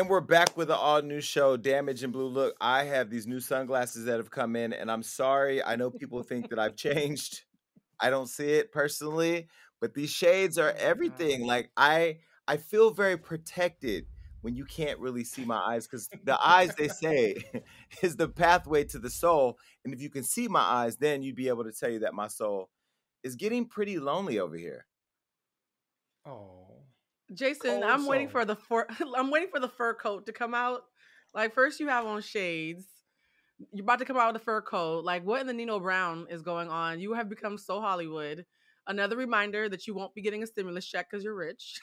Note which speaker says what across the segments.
Speaker 1: And we're back with an all new show, Damage and Blue. Look, I have these new sunglasses that have come in, and I'm sorry. I know people think that I've changed. I don't see it personally, but these shades are everything. Like I I feel very protected when you can't really see my eyes because the eyes they say is the pathway to the soul. And if you can see my eyes, then you'd be able to tell you that my soul is getting pretty lonely over here.
Speaker 2: Oh.
Speaker 3: Jason,
Speaker 2: Cold
Speaker 3: I'm waiting
Speaker 2: soul.
Speaker 3: for the fur. I'm waiting for the fur coat to come out. Like first, you have on shades. You're about to come out with a fur coat. Like what in the Nino Brown is going on? You have become so Hollywood. Another reminder that you won't be getting a stimulus check because you're rich.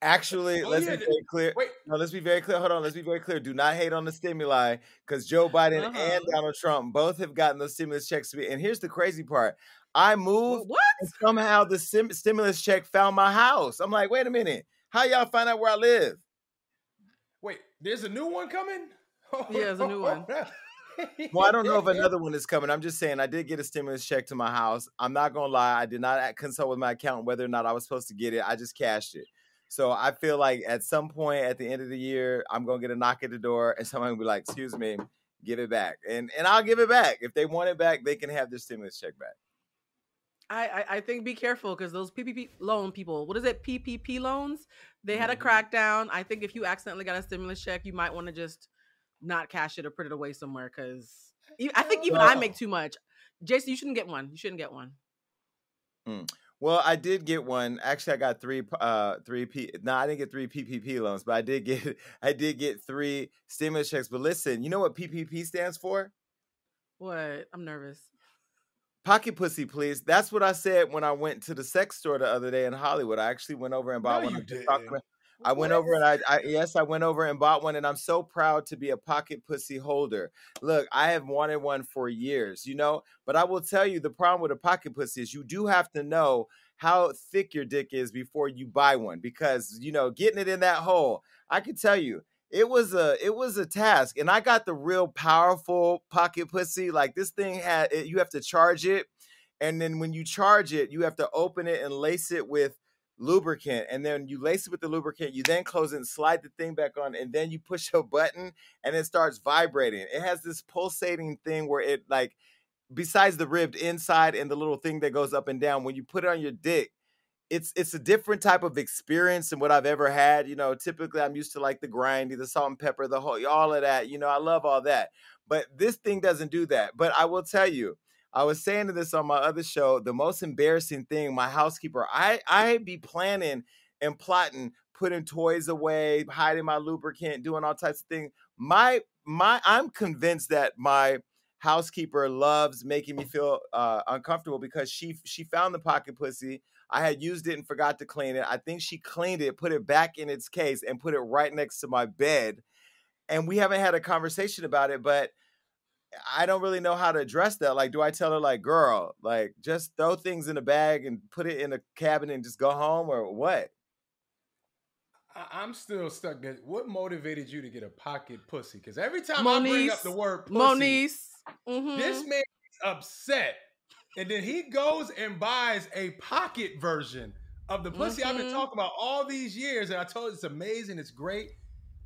Speaker 1: Actually,
Speaker 2: Oh,
Speaker 1: let's
Speaker 2: yeah,
Speaker 1: be very clear.
Speaker 2: Wait,
Speaker 1: No, let's be very clear. Hold on, let's be very clear. Do not hate on the stimuli because Joe Biden
Speaker 3: Uh-huh.
Speaker 1: and Donald Trump both have gotten those stimulus checks. to be- And here's the crazy part: I moved,
Speaker 3: what?
Speaker 1: and somehow the sim- stimulus check found my house. I'm like, wait a minute, how y'all find out where I live?
Speaker 2: wait. There's a new one coming.
Speaker 3: Yeah, there's a new one.
Speaker 1: Well, I don't know if another one is coming. I'm just saying I did get a stimulus check to my house. I'm not gonna lie, I did not uh, consult with my accountant whether or not I was supposed to get it. I just cashed it. So I feel like at some point at the end of the year, I'm gonna get a knock at the door and someone will be like, "Excuse me, give it back," and and I'll give it back. If they want it back, they can have their stimulus check back.
Speaker 3: I, I I think be careful because those PPP loan people, what is it? PPP loans. They had a
Speaker 2: Mhm.
Speaker 3: crackdown. I think if you accidentally got a stimulus check, you might want to just not cash it or put it away somewhere because I think even I make too much. Jason, you shouldn't get one. You shouldn't get one.
Speaker 1: Well, I did get one. Actually, I got three. Uh, three P. No, I didn't get three PPP loans, but I did get. I did get three stimulus checks. But listen, you know what PPP stands for?
Speaker 3: What? I'm nervous.
Speaker 1: Pocket pussy, please. That's what I said when I went to the sex store the other day in Hollywood. I actually went over and bought
Speaker 2: No,
Speaker 1: one.
Speaker 2: you
Speaker 1: I'm just talking
Speaker 2: didn't.
Speaker 1: I went over and I, I, yes, I went over and bought one, and I'm so proud to be a pocket pussy holder. Look, I have wanted one for years, you know, but I will tell you the problem with a pocket pussy is you do have to know how thick your dick is before you buy one because you know getting it in that hole. I can tell you it was a it was a task, and I got the real powerful pocket pussy. Like this thing had it, you have to charge it, and then when you charge it, you have to open it and lace it with lubricant and then you lace it with the lubricant you then close it and slide the thing back on and then you push a button and it starts vibrating it has this pulsating thing where it like besides the ribbed inside and the little thing that goes up and down when you put it on your dick it's it's a different type of experience than what I've ever had. You know, typically I'm used to like the grindy, the salt and pepper, the whole all of that. You know, I love all that. But this thing doesn't do that. But I will tell you, I was saying to this on my other show, the most embarrassing thing, my housekeeper, I I be planning and plotting, putting toys away, hiding my lubricant, doing all types of things. My my I'm convinced that my housekeeper loves making me feel uh, uncomfortable because she she found the pocket pussy. I had used it and forgot to clean it. I think she cleaned it, put it back in its case, and put it right next to my bed. And we haven't had a conversation about it, but I don't really know how to address that. Like, do I tell her, like, girl, like, just throw things in a bag and put it in a cabinet and just go home, or what?
Speaker 2: I- I'm still stuck. At, what motivated you to get a pocket pussy? Because every time I bring up the word pussy,
Speaker 3: Moniece. mhm.
Speaker 2: this man is upset, and then he goes and buys a pocket version of the pussy I've been
Speaker 3: Mhm.
Speaker 2: talking about all these years. And I told you it's amazing, it's great.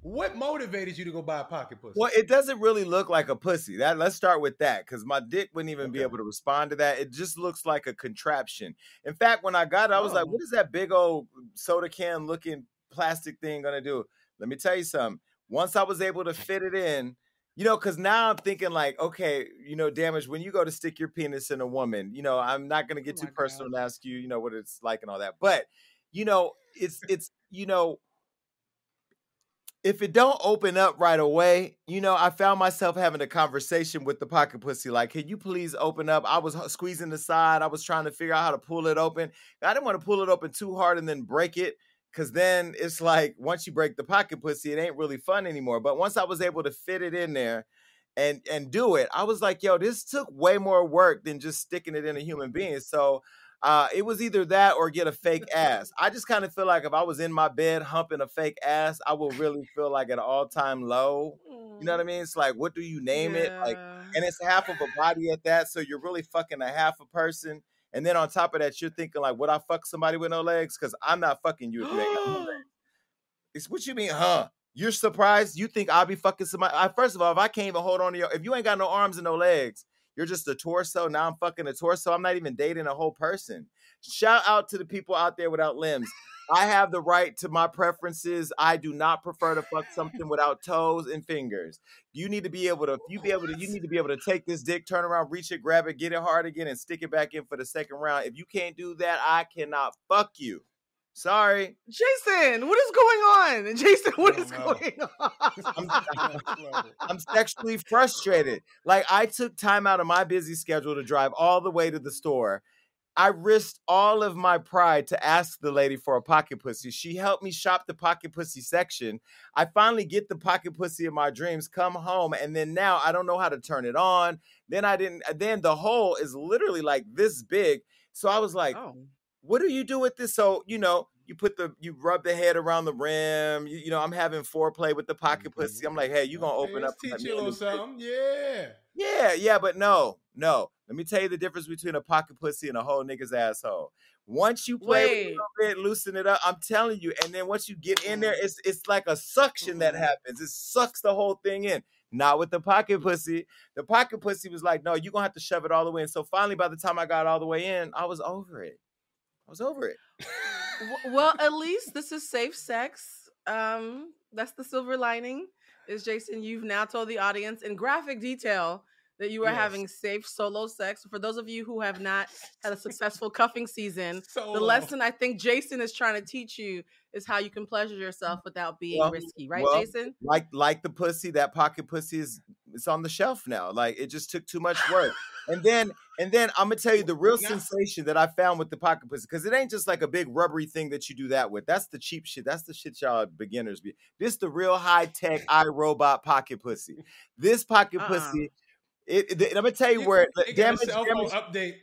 Speaker 2: What motivated you to go buy a pocket pussy?
Speaker 1: Well, it doesn't really look like a pussy. That let's start with that because my dick wouldn't even be able to respond to that. It just looks like a contraption. In fact, when I got it, I was like,
Speaker 2: Oh.
Speaker 1: "What is that big old soda can looking plastic thing gonna do?" Let me tell you something. Once I was able to fit it in, you know, because now I'm thinking like, okay, you know, damage when you go to stick your penis in a woman, you know, I'm not gonna oh get
Speaker 3: Oh
Speaker 1: too
Speaker 3: my God.
Speaker 1: personal and ask you, you know, what it's like and all that, but you know, it's it's you know if it don't open up right away, you know, I found myself having a conversation with the pocket pussy. Like, can you please open up? I was squeezing the side. I was trying to figure out how to pull it open. I didn't want to pull it open too hard and then break it. Cause then it's like once you break the pocket pussy, it ain't really fun anymore. But once I was able to fit it in there and and do it, I was like, yo, this took way more work than just sticking it in a human being. So uh, it was either that or get a fake ass. I just kind of feel like if I was in my bed humping a fake ass, I will really feel like at an all time low. You know what I mean? It's like, what do you name it? Like, and it's half of a body at that, so you're really fucking a half a person. And then on top of that, you're thinking like, would I fuck somebody with no legs? Because I'm not fucking you if you ain't got no legs. It's what you mean, huh? You're surprised? You think I'll be fucking somebody? I, first of all, if I can't even hold on to your, if you ain't got no arms and no legs, you're just a torso. Now I'm fucking a torso. I'm not even dating a whole person. Shout out to the people out there without limbs. I have the right to my preferences. I do not prefer to fuck something without toes and fingers. You need to be able to, you be able to, you need to be able to take this dick, turn around, reach it, grab it, get it hard again, and stick it back in for the second round. If you can't do that, I cannot fuck you. Sorry.
Speaker 3: Jason, what is going on? Jason, what is
Speaker 2: know.
Speaker 3: going on?
Speaker 1: I'm, I'm sexually frustrated. Like I took time out of my busy schedule to drive all the way to the store. I risked all of my pride to ask the lady for a pocket pussy. She helped me shop the pocket pussy section. I finally get the pocket pussy of my dreams, come home, and then now I don't know how to turn it on. Then I didn't, uh, then the hole is literally like this big. So I was like,
Speaker 3: oh.
Speaker 1: what do you do with this? So, you know, you put the you rub the head around the rim. You, you know, I'm having foreplay with the pocket pussy. Mm-hmm. I'm like, hey, you gonna open up?
Speaker 2: Teach you a little something. Yeah.
Speaker 1: Yeah, yeah, but no, no. Let me tell you the difference between a pocket pussy and a whole nigga's asshole. Once you play with it a little bit, loosen it up. I'm telling you, and then once you get in there, it's it's like a suction that happens. It sucks the whole thing in. Not with the pocket pussy. The pocket pussy was like, no, you're gonna have to shove it all the way in. So finally, by the time I got all the way in, I was over it. I was over it.
Speaker 3: Well, at least this is safe sex. Um, that's the silver lining. Is Jason? You've now told the audience in graphic detail that you are
Speaker 2: Yes.
Speaker 3: having safe solo sex. For those of you who have not had a successful cuffing season,
Speaker 2: So
Speaker 3: the lesson I think Jason is trying to teach you is how you can pleasure yourself without being
Speaker 1: Well,
Speaker 3: risky, right,
Speaker 1: well,
Speaker 3: Jason?
Speaker 1: Like like the pussy, that pocket pussy is it's on the shelf now. Like it just took too much work. and then and then I'm gonna tell you the real
Speaker 2: Now-
Speaker 1: sensation that I found with the pocket pussy because it ain't just like a big rubbery thing that you do that with. That's the cheap shit. That's the shit y'all beginners be. This the real high tech iRobot pocket pussy. This pocket
Speaker 3: Uh-uh.
Speaker 1: pussy. It, it- I'm gonna tell you, where
Speaker 2: They got a
Speaker 1: damage, damage,
Speaker 2: update.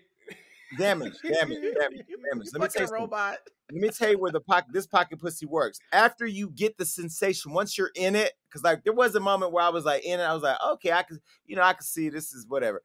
Speaker 1: damage, damage, damage, damage. Let me tell you
Speaker 3: robot.
Speaker 1: let me tell you where the pocket this pocket pussy works. After you get the sensation, once you're in it, because like there was a moment where I was like in it, I was like, okay, I can, you know, I can see this is whatever.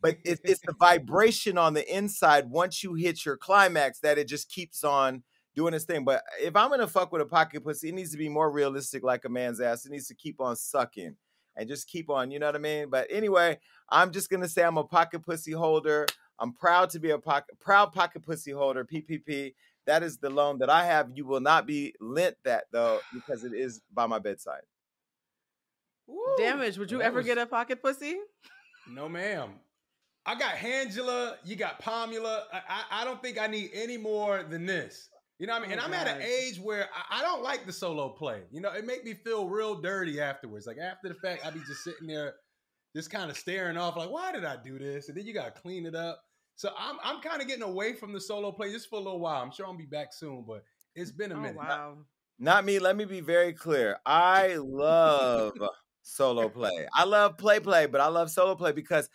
Speaker 1: But it, it's the vibration on the inside once you hit your climax that it just keeps on doing its thing. But if I'm gonna fuck with a pocket pussy, it needs to be more realistic, like a man's ass. It needs to keep on sucking and just keep on, you know what I mean? But anyway, I'm just gonna say I'm a pocket pussy holder. I'm proud to be a pocket proud pocket pussy holder, PPP. That is the loan that I have. You will not be lent that though, because it is by my bedside.
Speaker 2: Woo.
Speaker 3: Damage. Would you
Speaker 2: That
Speaker 3: ever
Speaker 2: was-
Speaker 3: get a pocket pussy?
Speaker 2: No, ma'am. I got Angela. You got Pomula. I, I, I don't think I need any more than this. You know what I mean?
Speaker 3: Oh,
Speaker 2: and I'm at an age where I, I don't like the solo play. You know, it make me feel real dirty afterwards. Like after the fact, I'd be just sitting there, just kind of staring off, like, why did I do this? And then you gotta clean it up. So I'm I'm kind of getting away from the solo play just for a little while. I'm sure I'll be back soon, but it's been a
Speaker 3: Oh
Speaker 2: minute.
Speaker 3: wow.
Speaker 1: Not me. Let me be very clear. I love solo play. I love play play, but I love solo play because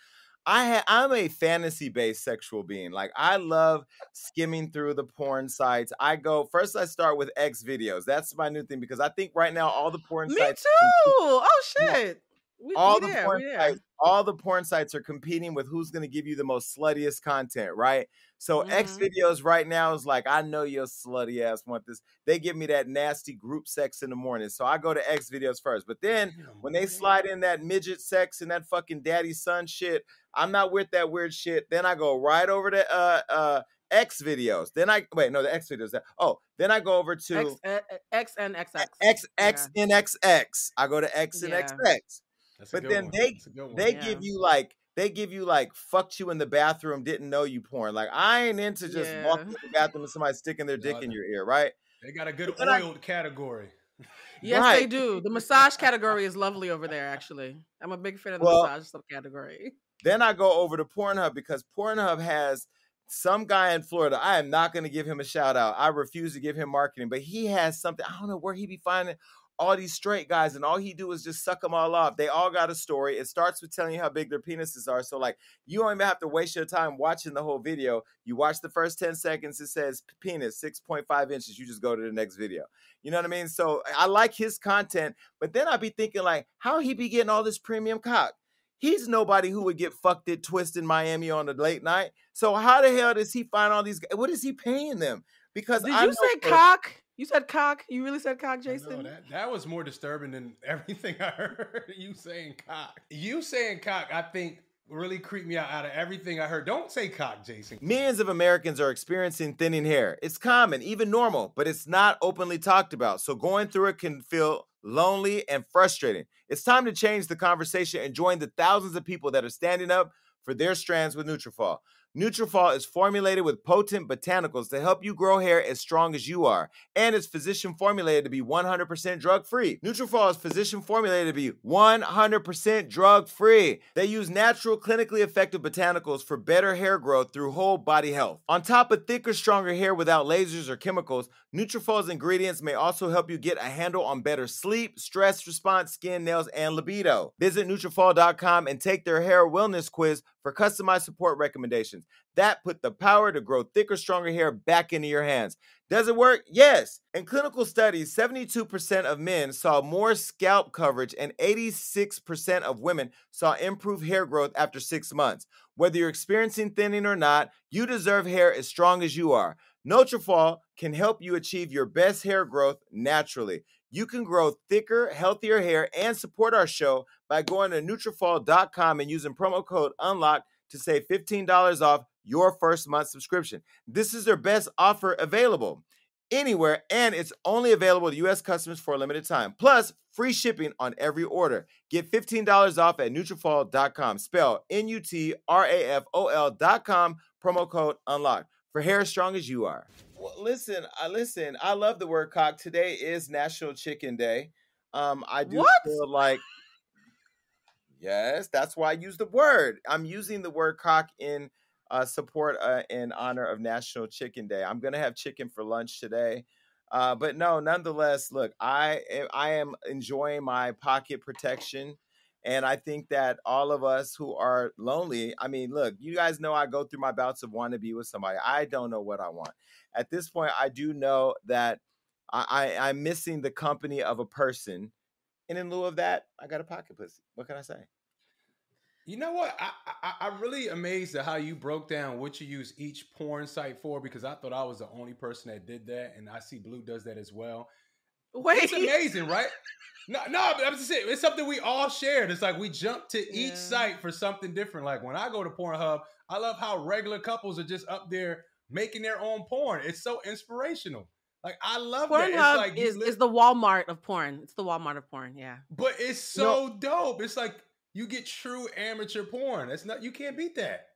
Speaker 1: I ha- I'm a fantasy based sexual being. Like I love skimming through the porn sites. I go first. I start with X videos. That's my new thing because I think right now all the porn
Speaker 3: Me
Speaker 1: sites Me
Speaker 3: too. Oh shit. We,
Speaker 1: all
Speaker 3: we
Speaker 1: the
Speaker 3: there,
Speaker 1: porn sites, all the porn sites are competing with who's going to give you the most sluttiest content, right? So X
Speaker 3: Mhm.
Speaker 1: videos right now is like, I know your slutty ass want this. They give me that nasty group sex in the morning, so I go to X videos first. But then when they slide in that midget sex and that fucking daddy son shit, I'm not with that weird shit. Then I go right over to uh uh X videos. Then I wait, no, the X videos. Oh, then I go over to
Speaker 3: X, uh, X and XX.
Speaker 1: X X N X X. I go to X and
Speaker 3: Yeah.
Speaker 1: XX.
Speaker 2: That's
Speaker 1: But then
Speaker 2: one.
Speaker 1: they-
Speaker 2: That's a good one.
Speaker 1: They
Speaker 3: Yeah.
Speaker 1: give you like they give you like fucked you in the bathroom, didn't know you porn. Like I ain't into just
Speaker 3: Yeah.
Speaker 1: walking in the bathroom and somebody sticking their dick
Speaker 2: No,
Speaker 1: in your ear, right?
Speaker 2: They got a good
Speaker 1: But then I-
Speaker 2: oiled category.
Speaker 3: Yes, they do. The massage category is lovely over there. Actually, I'm a big fan of the
Speaker 1: Well-
Speaker 3: massage subcategory.
Speaker 1: Then I go over to Pornhub because Pornhub has some guy in Florida. I am not going to give him a shout out. I refuse to give him marketing, but he has something. I don't know where he be finding all these straight guys, and all he do is just suck them all off. They all got a story. It starts with telling you how big their penises are. So like, you don't even have to waste your time watching the whole video. You watch the first ten seconds. It says penis six point five inches. You just go to the next video. You know what I mean? So I like his content, but then I'd be thinking like, how he be getting all this premium cock? He's nobody who would get fucked at Twist in Miami on a late night. So how the hell does he find all these? What is he paying them? Because
Speaker 3: Did
Speaker 1: I
Speaker 3: you say cock? You said cock. You really said cock,
Speaker 2: I know,
Speaker 3: Jason?
Speaker 2: that, that was more disturbing than everything I heard. You saying cock. You saying cock, I think, really creeped me out out of everything I heard. Don't say cock, Jason.
Speaker 1: Millions of Americans are experiencing thinning hair. It's common, even normal, but it's not openly talked about. So going through it can feel lonely and frustrating. It's time to change the conversation and join the thousands of people that are standing up for their strands with Nutrafol. Nutrafol is formulated with potent botanicals to help you grow hair as strong as you are, and is physician formulated to be 100% drug free. Nutrafol is physician formulated to be 100% drug free. They use natural, clinically effective botanicals for better hair growth through whole body health. On top of thicker, stronger hair without lasers or chemicals, Nutrafol's ingredients may also help you get a handle on better sleep, stress response, skin, nails, and libido. Visit Nutrafol.com and take their hair wellness quiz for customized support recommendations. That put the power to grow thicker, stronger hair back into your hands. Does it work? Yes. In clinical studies, 72% of men saw more scalp coverage and 86% of women saw improved hair growth after six months. Whether you're experiencing thinning or not, you deserve hair as strong as you are. Nutrafol can help you achieve your best hair growth naturally. You can grow thicker, healthier hair and support our show by going to Nutrafol.com and using promo code UNLOCK to save $15 off your first month subscription. This is their best offer available anywhere, and it's only available to U.S. customers for a limited time. Plus, free shipping on every order. Get $15 off at Nutrafol.com. Spell N-U-T-R-A-F-O-L.com. Promo code UNLOCK for hair as strong as you are. Well, listen, I listen. I love the word cock. Today is National Chicken Day. Um, I do
Speaker 3: What?
Speaker 1: feel like yes, that's why I use the word. I'm using the word cock in uh, support uh, in honor of National Chicken Day. I'm gonna have chicken for lunch today. Uh, but no, nonetheless, look, I I am enjoying my pocket protection, and I think that all of us who are lonely, I mean, look, you guys know I go through my bouts of wanting to be with somebody. I don't know what I want. At this point, I do know that I, I I'm missing the company of a person, and in lieu of that, I got a pocket pussy. What can I say?
Speaker 2: You know what? I, I I'm really amazed at how you broke down what you use each porn site for because I thought I was the only person that did that, and I see Blue does that as well.
Speaker 3: Wait.
Speaker 2: It's amazing, right? No, no, but I'm just saying it's something we all shared. It's like we jump to
Speaker 3: Yeah.
Speaker 2: each site for something different. Like when I go to Pornhub, I love how regular couples are just up there making their own porn. It's so inspirational. Like I love that.
Speaker 3: Pornhub
Speaker 2: like
Speaker 3: is,
Speaker 2: li-
Speaker 3: is the Walmart of porn. It's the Walmart of porn. Yeah.
Speaker 2: but it's so dope. It's like you get true amateur porn. That's not you can't beat that.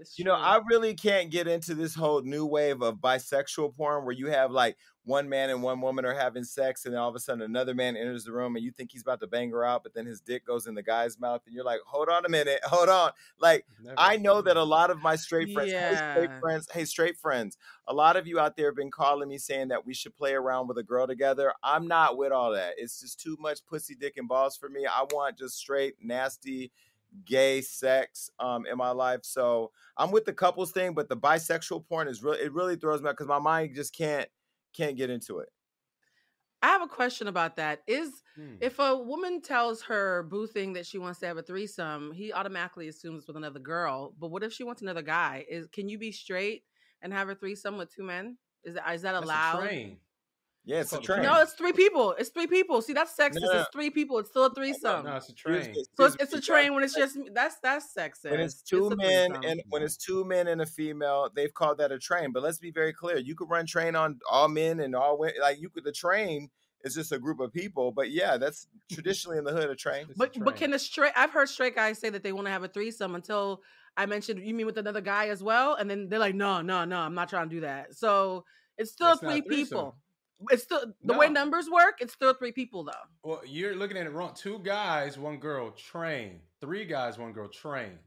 Speaker 3: It's
Speaker 1: You know. I really can't get into this whole new wave of bisexual porn where you have like one man and one woman are having sex, and then all of a sudden another man enters the room and you think he's about to bang her out, but then his dick goes in the guy's mouth, and you're like, hold on a minute, hold on. Like,
Speaker 2: Never.
Speaker 1: I know that a lot of my straight friends, hey, straight friends, hey, straight friends, a lot of you out there have been calling me saying that we should play around with a girl together. I'm not with all that. It's just too much pussy, dick, and balls for me. I want just straight, nasty, gay sex um in my life. So I'm with the couples thing, but the bisexual porn is really it really throws me out because my mind just can't can't get into it.
Speaker 3: I have a question about that. Is
Speaker 2: Hmm.
Speaker 3: if a woman tells her boo thing that she wants to have a threesome, he automatically assumes with another girl. But what if she wants another guy? Is can you be straight and have a threesome with two men? Is that is that
Speaker 2: That's
Speaker 3: allowed?
Speaker 2: Train.
Speaker 1: Yeah, it's a
Speaker 2: a
Speaker 1: train.
Speaker 3: No, it's three people. It's three people. See, that's sexist.
Speaker 1: No, no,
Speaker 3: It's three people. It's still a threesome.
Speaker 2: No, it's a train.
Speaker 3: so
Speaker 1: here's-
Speaker 3: it's, it's a train when it's just that's that's sexist.
Speaker 1: when it's two
Speaker 3: a
Speaker 1: men and when it's two men and a female, they've called that a train. But let's be very clear: you could run train on all men and all women. Like you could, the train is just a group of people. But yeah, that's traditionally in the hood a train.
Speaker 2: It's a
Speaker 3: But but can the straight? I've heard straight guys say that they want to have a threesome until I mentioned you mean with another guy as well, and then they're like, no, no, no, I'm not trying to do that. So it's still
Speaker 2: That's
Speaker 3: three
Speaker 2: a threesome.
Speaker 3: people. It's still the way numbers work. It's still three people though.
Speaker 2: Well, you're looking at it wrong. Two guys, one girl, train. Three guys, one girl, train.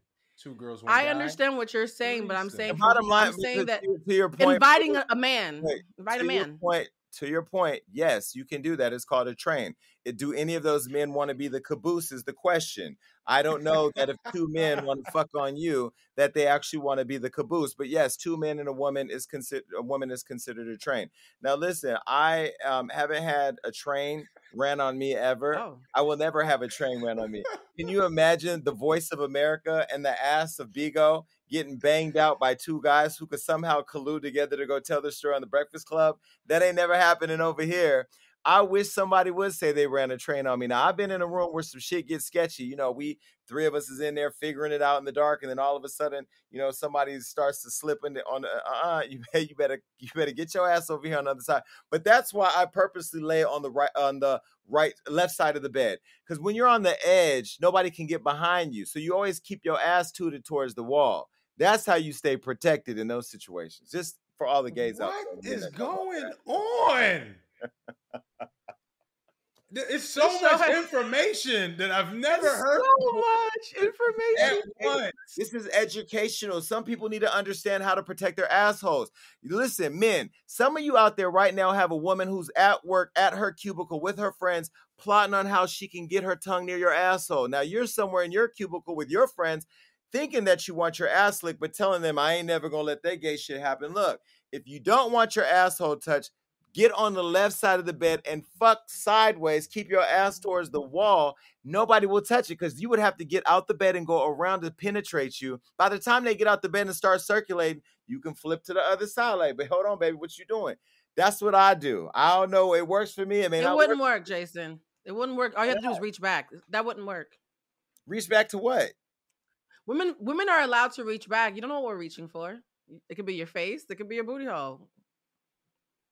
Speaker 2: Two girls, one
Speaker 3: I
Speaker 2: guy.
Speaker 3: understand what you're saying, but I'm
Speaker 2: threesome.
Speaker 3: saying
Speaker 1: The
Speaker 3: for-
Speaker 1: bottom line,
Speaker 3: I'm saying that
Speaker 1: to your point,
Speaker 3: inviting a, a man,
Speaker 1: Wait,
Speaker 3: invite a
Speaker 1: to your
Speaker 3: man.
Speaker 1: point, to your point, yes, you can do that. It's called a train. Do any of those men want to be the caboose? Is the question. I don't know that if two men want to fuck on you, that they actually want to be the caboose. But yes, two men and a woman is considered a woman is considered a train. Now, listen, I um, haven't had a train ran on me ever.
Speaker 3: Oh,
Speaker 1: I will never have a train ran on me. Can you imagine the voice of America and the ass of Bigo getting banged out by two guys who could somehow collude together to go tell their story on the Breakfast Club. That ain't never happening over here. I wish somebody would say they ran a train on me. Now I've been in a room where some shit gets sketchy. You know, we three of us is in there figuring it out in the dark, and then all of a sudden, you know, somebody starts to slip into on. Uh, uh, you you better you better get your ass over here on the other side. But that's why I purposely lay on the right on the right left side of the bed because when you're on the edge, nobody can get behind you. So you always keep your ass tooted towards the wall. That's how you stay protected in those situations. Just for all the gays
Speaker 2: what
Speaker 1: out
Speaker 2: there. What is going on? It's so much information that I've never
Speaker 3: it's
Speaker 2: heard.
Speaker 3: So much information.
Speaker 1: This is educational. Some people need to understand how to protect their assholes. Listen, men, some of you out there right now have a woman who's at work at her cubicle with her friends, plotting on how she can get her tongue near your asshole. Now you're somewhere in your cubicle with your friends thinking that you want your ass licked, but telling them I ain't never gonna let that gay shit happen. Look, if you don't want your asshole touched, get on the left side of the bed and fuck sideways. Keep your ass mm-hmm. towards the wall. Nobody will touch it because you would have to get out the bed and go around to penetrate you. By the time they get out the bed and start circulating, you can flip to the other side. Like, but hold on, baby, what you doing? That's what I do. I don't know. It works for me. It may
Speaker 3: it wouldn't work. work. Jason. It wouldn't work. All you have to do is reach back. That wouldn't work.
Speaker 1: Reach back to what?
Speaker 3: Women women are allowed to reach back. You don't know what we're reaching for. It could be your face. It could be your booty hole.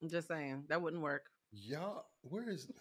Speaker 3: I'm just saying that wouldn't work.
Speaker 2: Y'all, where is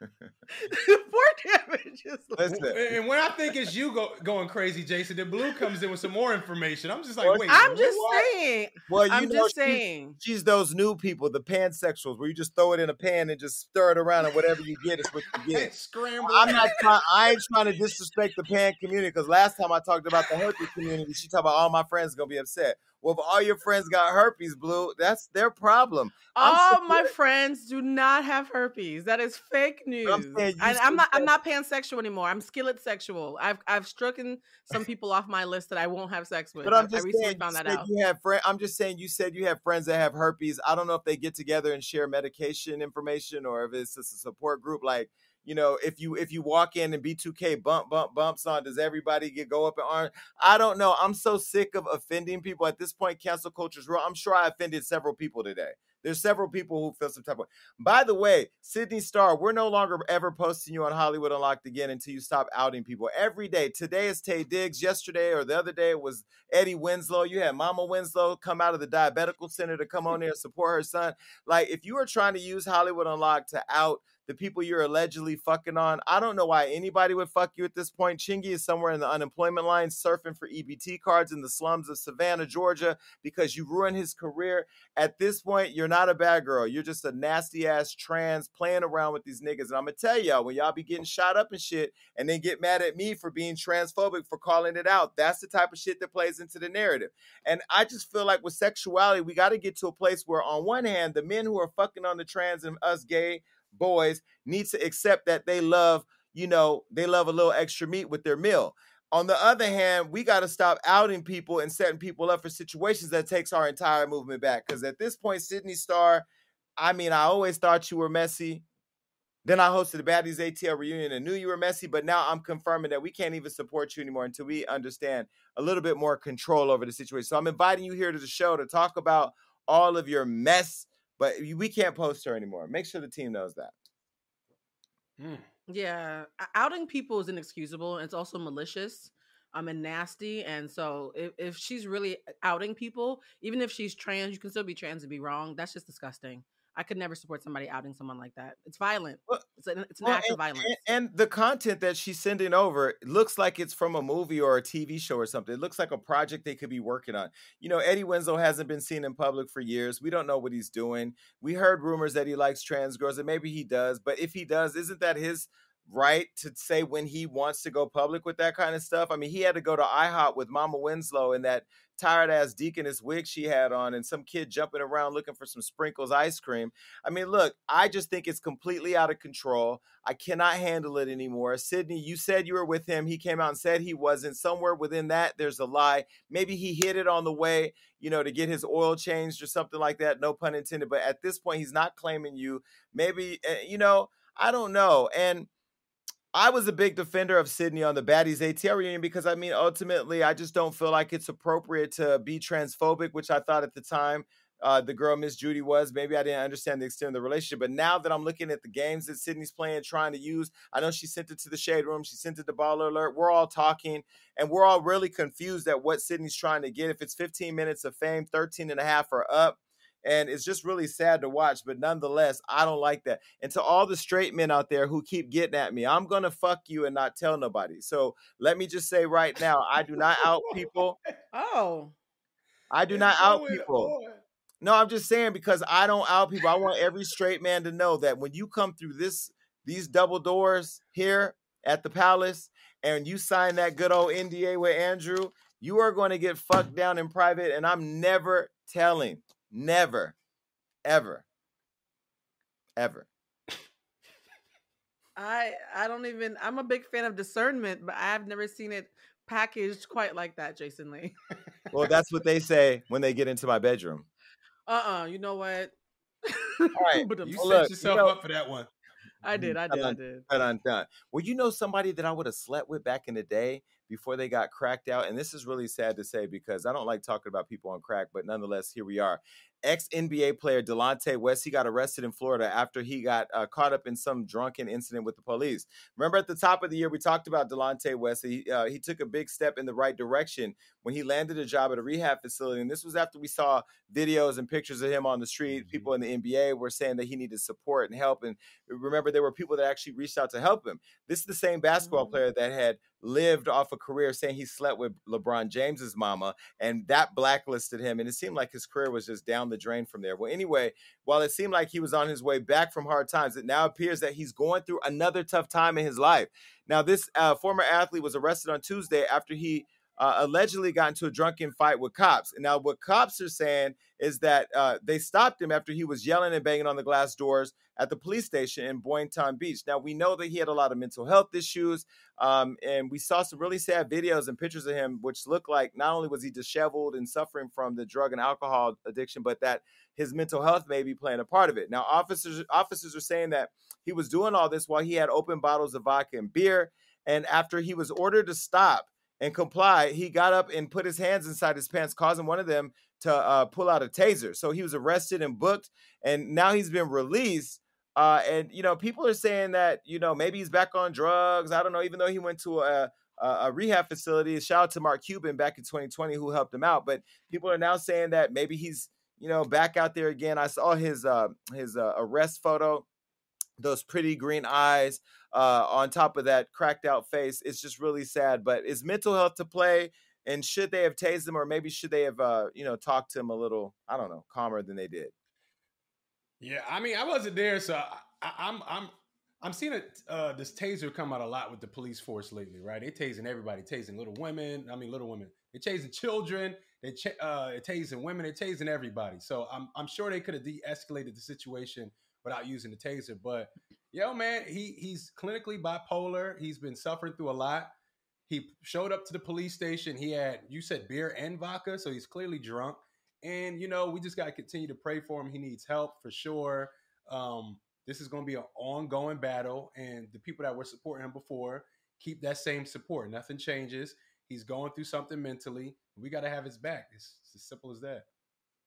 Speaker 3: Poor damage.
Speaker 2: Listen. And when I think it's you go, going crazy, Jason, then Blue comes in with some more information. I'm just like, wait.
Speaker 3: I'm just what? saying.
Speaker 1: Well, you
Speaker 3: I'm
Speaker 1: know,
Speaker 3: just
Speaker 1: she's,
Speaker 3: saying.
Speaker 1: She's those new people, the pansexuals, where you just throw it in a pan and just stir it around, and whatever you get is what you get.
Speaker 2: Scramble.
Speaker 1: I'm not trying. I ain't trying to disrespect the pan community because last time I talked about the herpes community, she talked about all my friends gonna be upset. Well, if all your friends got herpes, Blue, that's their problem.
Speaker 3: All my friends do not have herpes. That is fake news. I'm, I, am not. I'm not pansexual anymore. I'm skillet sexual. I've I've stricken some people off my list that I won't have sex with.
Speaker 1: But I'm just
Speaker 3: I recently
Speaker 1: saying,
Speaker 3: found that
Speaker 1: out. You have friend. I'm just saying. You said you have friends that have herpes. I don't know if they get together and share medication information or if it's just a support group like you know, if you if you walk in and B2K bump bump bumps on, does everybody get go up in arms? I don't know. I'm so sick of offending people at this point. Cancel culture is real. I'm sure I offended several people today. There's several people who feel some type of. By the way, Sidney Starr, we're no longer ever posting you on Hollywood Unlocked again until you stop outing people every day. Today is Taye Diggs. Yesterday or the other day was Eddie Winslow. You had Mama Winslow come out of the diabetical center to come on there and support her son. Like if you are trying to use Hollywood Unlocked to out the people you're allegedly fucking on. I don't know why anybody would fuck you at this point. Chingy is somewhere in the unemployment line surfing for EBT cards in the slums of Savannah, Georgia, because you ruined his career. At this point, you're not a bad girl. You're just a nasty ass trans playing around with these niggas. And I'm gonna tell y'all, when y'all be getting shot up and shit, and then get mad at me for being transphobic for calling it out, that's the type of shit that plays into the narrative. And I just feel like with sexuality, we got to get to a place where, on one hand, the men who are fucking on the trans and us gay boys need to accept that they love, you know, they love a little extra meat with their meal. On the other hand, we got to stop outing people and setting people up for situations that takes our entire movement back. Because at this point, Sidney Starr, I mean, I always thought you were messy. Then I hosted the Baddies ATL reunion and knew you were messy, but now I'm confirming that we can't even support you anymore until we understand a little bit more control over the situation. So I'm inviting you here to the show to talk about all of your mess but we can't post her anymore. Make sure the team knows that.
Speaker 3: Mm. Yeah, outing people is inexcusable. And it's also malicious um, and nasty. And so if, if she's really outing people, even if she's trans, you can still be trans and be wrong. That's just disgusting. I could never support somebody outing someone like that. It's violent. It's an, it's an well, act
Speaker 1: and,
Speaker 3: of violence.
Speaker 1: And, and, the content that she's sending over looks like it's from a movie or a TV show or something. It looks like a project they could be working on. You know, Eddie Winslow hasn't been seen in public for years. We don't know what he's doing. We heard rumors that he likes trans girls, and maybe he does. But if he does, isn't that his right to say when he wants to go public with that kind of stuff. I mean, he had to go to IHOP with Mama Winslow in that tired ass deaconess wig she had on and some kid jumping around looking for some sprinkles ice cream. I mean, look, I just think it's completely out of control. I cannot handle it anymore. Sidney, you said you were with him. He came out and said he wasn't. Somewhere within that, there's a lie. Maybe he hid it on the way, you know, to get his oil changed or something like that. No pun intended. But at this point, he's not claiming you. Maybe, eh, you know, I don't know. And I was a big defender of Sidney on the Baddies ATL reunion because I mean, ultimately, I just don't feel like it's appropriate to be transphobic, which I thought at the time uh, the girl Miss Judy was. Maybe I didn't understand the extent of the relationship, but now that I'm looking at the games that Sidney's playing, trying to use, I know she sent it to the shade room, she sent it to Baller Alert. We're all talking, and we're all really confused at what Sidney's trying to get. If it's 15 minutes of fame, 13 and a half are up. And it's just really sad to watch, but nonetheless, I don't like that. And to all the straight men out there who keep getting at me, I'm gonna fuck you and not tell nobody. So let me just say right now, I do not out people.
Speaker 3: Oh,
Speaker 1: I do not out people. No, I'm just saying because I don't out people. I want every straight man to know that when you come through this these double doors here at the palace and you sign that good old NDA with Andrew, you are going to get fucked down in private and I'm never telling. Never. Ever. Ever.
Speaker 3: I I don't even. I'm a big fan of discernment, but I've never seen it packaged quite like that, Jason Lee.
Speaker 1: Well, that's what they say when they get into my bedroom.
Speaker 3: uh uh You know what?
Speaker 1: right,
Speaker 3: But
Speaker 2: You
Speaker 1: Well,
Speaker 2: set
Speaker 1: look, you
Speaker 2: yourself
Speaker 1: know-
Speaker 2: up for that one.
Speaker 3: I did. I did. I did.
Speaker 1: Dun, dun, dun. Well, you know somebody that I would have slept with back in the day before they got cracked out, and this is really sad to say because I don't like talking about people on crack, but nonetheless, here we are. Ex NBA player Delonte West, he got arrested in Florida after he got uh, caught up in some drunken incident with the police. Remember at the top of the year we talked about Delonte West. He uh, he took a big step in the right direction when he landed a job at a rehab facility, and this was after we saw videos and pictures of him on the street.
Speaker 2: Mhm.
Speaker 1: People in the NBA were saying that he needed support and help, and remember there were people that actually reached out to help him. This is the same basketball
Speaker 3: Mhm.
Speaker 1: player that had lived off a career saying he slept with LeBron James's mama, and that blacklisted him. And it seemed like his career was just down the drain from there. Well, anyway, while it seemed like he was on his way back from hard times, it now appears that he's going through another tough time in his life. Now, this uh, former athlete was arrested on Tuesday after he uh, allegedly got into a drunken fight with cops. Now, what cops are saying is that uh, they stopped him after he was yelling and banging on the glass doors at the police station in Boynton Beach. Now, we know that he had a lot of mental health issues, um, and we saw some really sad videos and pictures of him, which look like not only was he disheveled and suffering from the drug and alcohol addiction, but that his mental health may be playing a part of it. Now, officers officers are saying that he was doing all this while he had open bottles of vodka and beer, and after he was ordered to stop and comply, he got up and put his hands inside his pants, causing one of them to uh, pull out a taser. So he was arrested and booked, and now he's been released. Uh, and you know, people are saying that you know maybe he's back on drugs. I don't know. Even though he went to a a, rehab facility. Shout out to Mark Cuban back in 2020 who helped him out. But people are now saying that maybe he's you know back out there again. I saw his uh, his uh, arrest photo. Those pretty green eyes uh, on top of that cracked out face. It's just really sad. But is mental health to play? And should they have tased him, or maybe should they have, uh, you know, talked to him a little, I don't know, calmer than they did?
Speaker 2: Yeah, I mean, I wasn't there, so I, I, I'm I'm I'm seeing it, uh, this taser come out a lot with the police force lately, right? They tasing everybody, tasing little women. I mean, little women. They tasing children. They ch- uh, tasing women. They tasing everybody. So I'm I'm sure they could have de-escalated the situation without using the taser. But yo, man, he he's clinically bipolar. He's been suffering through a lot. He showed up to the police station. He had you said beer and vodka, so he's clearly drunk. And you know, we just got to continue to pray for him. He needs help for sure. Um, this is going to be an ongoing battle, and the people that were supporting him before keep that same support. Nothing changes. He's going through something mentally. We got to have his back. It's, it's as simple as that.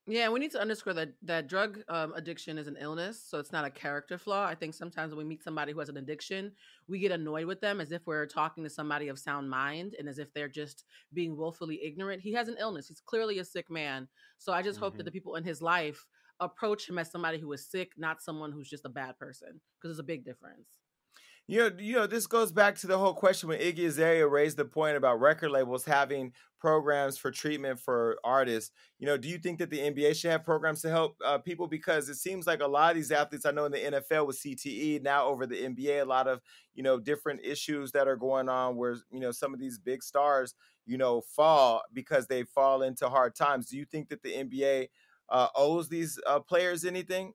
Speaker 3: Yeah, we need to underscore that that drug um, addiction is an illness, so it's not a character flaw. I think sometimes when we meet somebody who has an addiction, we get annoyed with them as if we're talking to somebody of sound mind and as if they're just being willfully ignorant. He has an illness. He's clearly a sick man. So I just hope that
Speaker 2: Mhm.
Speaker 3: the people in his life approach him as somebody who is sick, not someone who's just a bad person, because there's a big difference.
Speaker 1: You know, you know, this goes back to the whole question when Iggy Azalea raised the point about record labels having programs for treatment for artists. You know, do you think that the NBA should have programs to help uh, people? Because it seems like a lot of these athletes, I know in the NFL with CTE, now over the NBA, a lot of you know different issues that are going on where you know some of these big stars, you know, fall because they fall into hard times. Do you think that the NBA uh, owes these uh, players anything?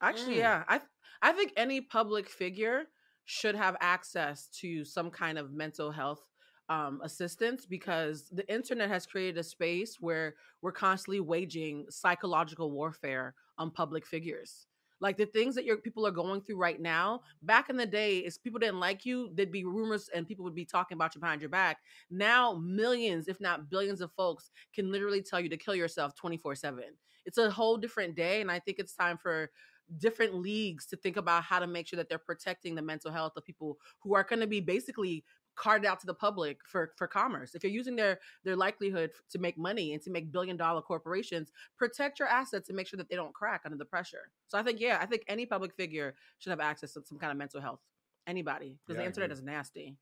Speaker 3: Actually,
Speaker 2: Mm.
Speaker 3: yeah. I I think any public figure should have access to some kind of mental health um, assistance because the internet has created a space where we're constantly waging psychological warfare on public figures. Like the things that your people are going through right now, back in the day, if people didn't like you, there'd be rumors and people would be talking about you behind your back. Now, millions, if not billions of folks can literally tell you to kill yourself 24 7. It's a whole different day. And I think it's time for different leagues to think about how to make sure that they're protecting the mental health of people who are going to be basically carted out to the public for for commerce. If you're using their their likelihood to make money and to make billion dollar corporations protect your assets and make sure that they don't crack under the pressure. So i think yeah i think any public figure should have access to some kind of mental health. Anybody. Because
Speaker 2: Yeah,
Speaker 3: the internet is nasty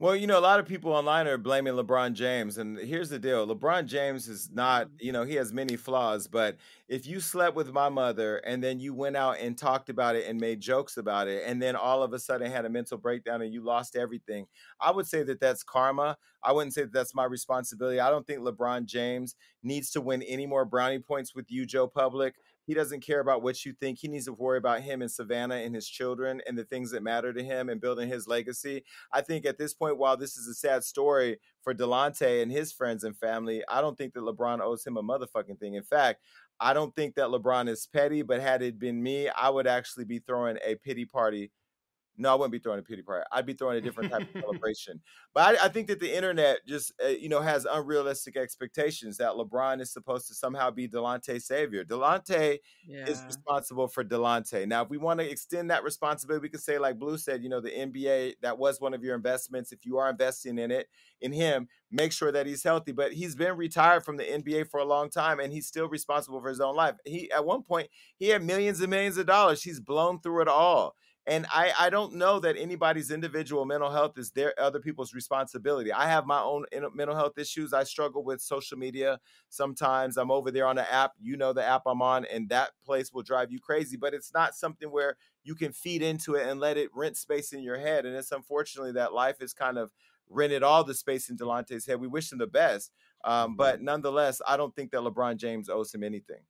Speaker 1: Well, you know, a lot of people online are blaming LeBron James. And here's the deal LeBron James is not,
Speaker 3: Mhm.
Speaker 1: you know, he has many flaws. But if you slept with my mother and then you went out and talked about it and made jokes about it, and then all of a sudden had a mental breakdown and you lost everything, I would say that that's karma. I wouldn't say that that's my responsibility. I don't think LeBron James needs to win any more brownie points with you, Joe Public. He doesn't care about what you think. He needs to worry about him and Savannah and his children and the things that matter to him and building his legacy. I think at this point, while this is a sad story for Delonte and his friends and family, I don't think that LeBron owes him a motherfucking thing. In fact, I don't think that LeBron is petty, but had it been me, I would actually be throwing a pity party. No, I wouldn't be throwing a pity party. I'd be throwing a different type of celebration. But I, I think that the internet just, uh, you know, has unrealistic expectations that LeBron is supposed to somehow be Delonte's savior. Delonte
Speaker 3: yeah
Speaker 1: is responsible for Delonte. Now, if we want to extend that responsibility, we could say, like Blue said, you know, the NBA, that was one of your investments. If you are investing in it, in him, make sure that he's healthy. But he's been retired from the NBA for a long time and he's still responsible for his own life. He at one point he had millions and millions of dollars. He's blown through it all. And I, I don't know that anybody's individual mental health is their other people's responsibility. I have my own mental health issues. I struggle with social media. Sometimes I'm over there on the app. You know the app I'm on, and that place will drive you crazy. But it's not something where you can feed into it and let it rent space in your head. And it's unfortunately that life is kind of rented all the space in Delonte's head. We wish him the best. Um, but nonetheless, I don't think that LeBron James owes him anything.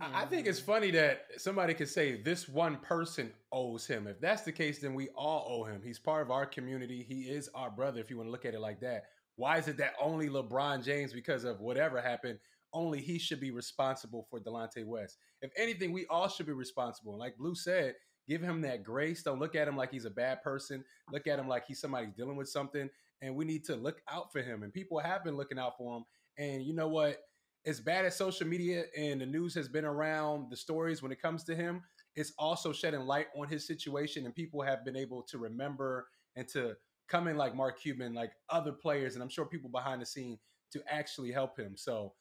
Speaker 2: I I think it's um, funny that somebody could say this one person owes him. If that's the case, then we all owe him. He's part of our community. He is our brother, if you want to look at it like that. Why is it that only LeBron James, because of whatever happened, only he should be responsible for Delonte West? If anything, we all should be responsible. And like Blue said, give him that grace. Don't look at him like he's a bad person. Look at him like he's somebody dealing with something. And we need to look out for him. And people have been looking out for him. And you know what? As bad as social media and the news has been around the stories when it comes to him, it's also shedding light on his situation, and people have been able to remember and to come in like Mark Cuban, like other players, and I'm sure people behind the scene to actually help him. So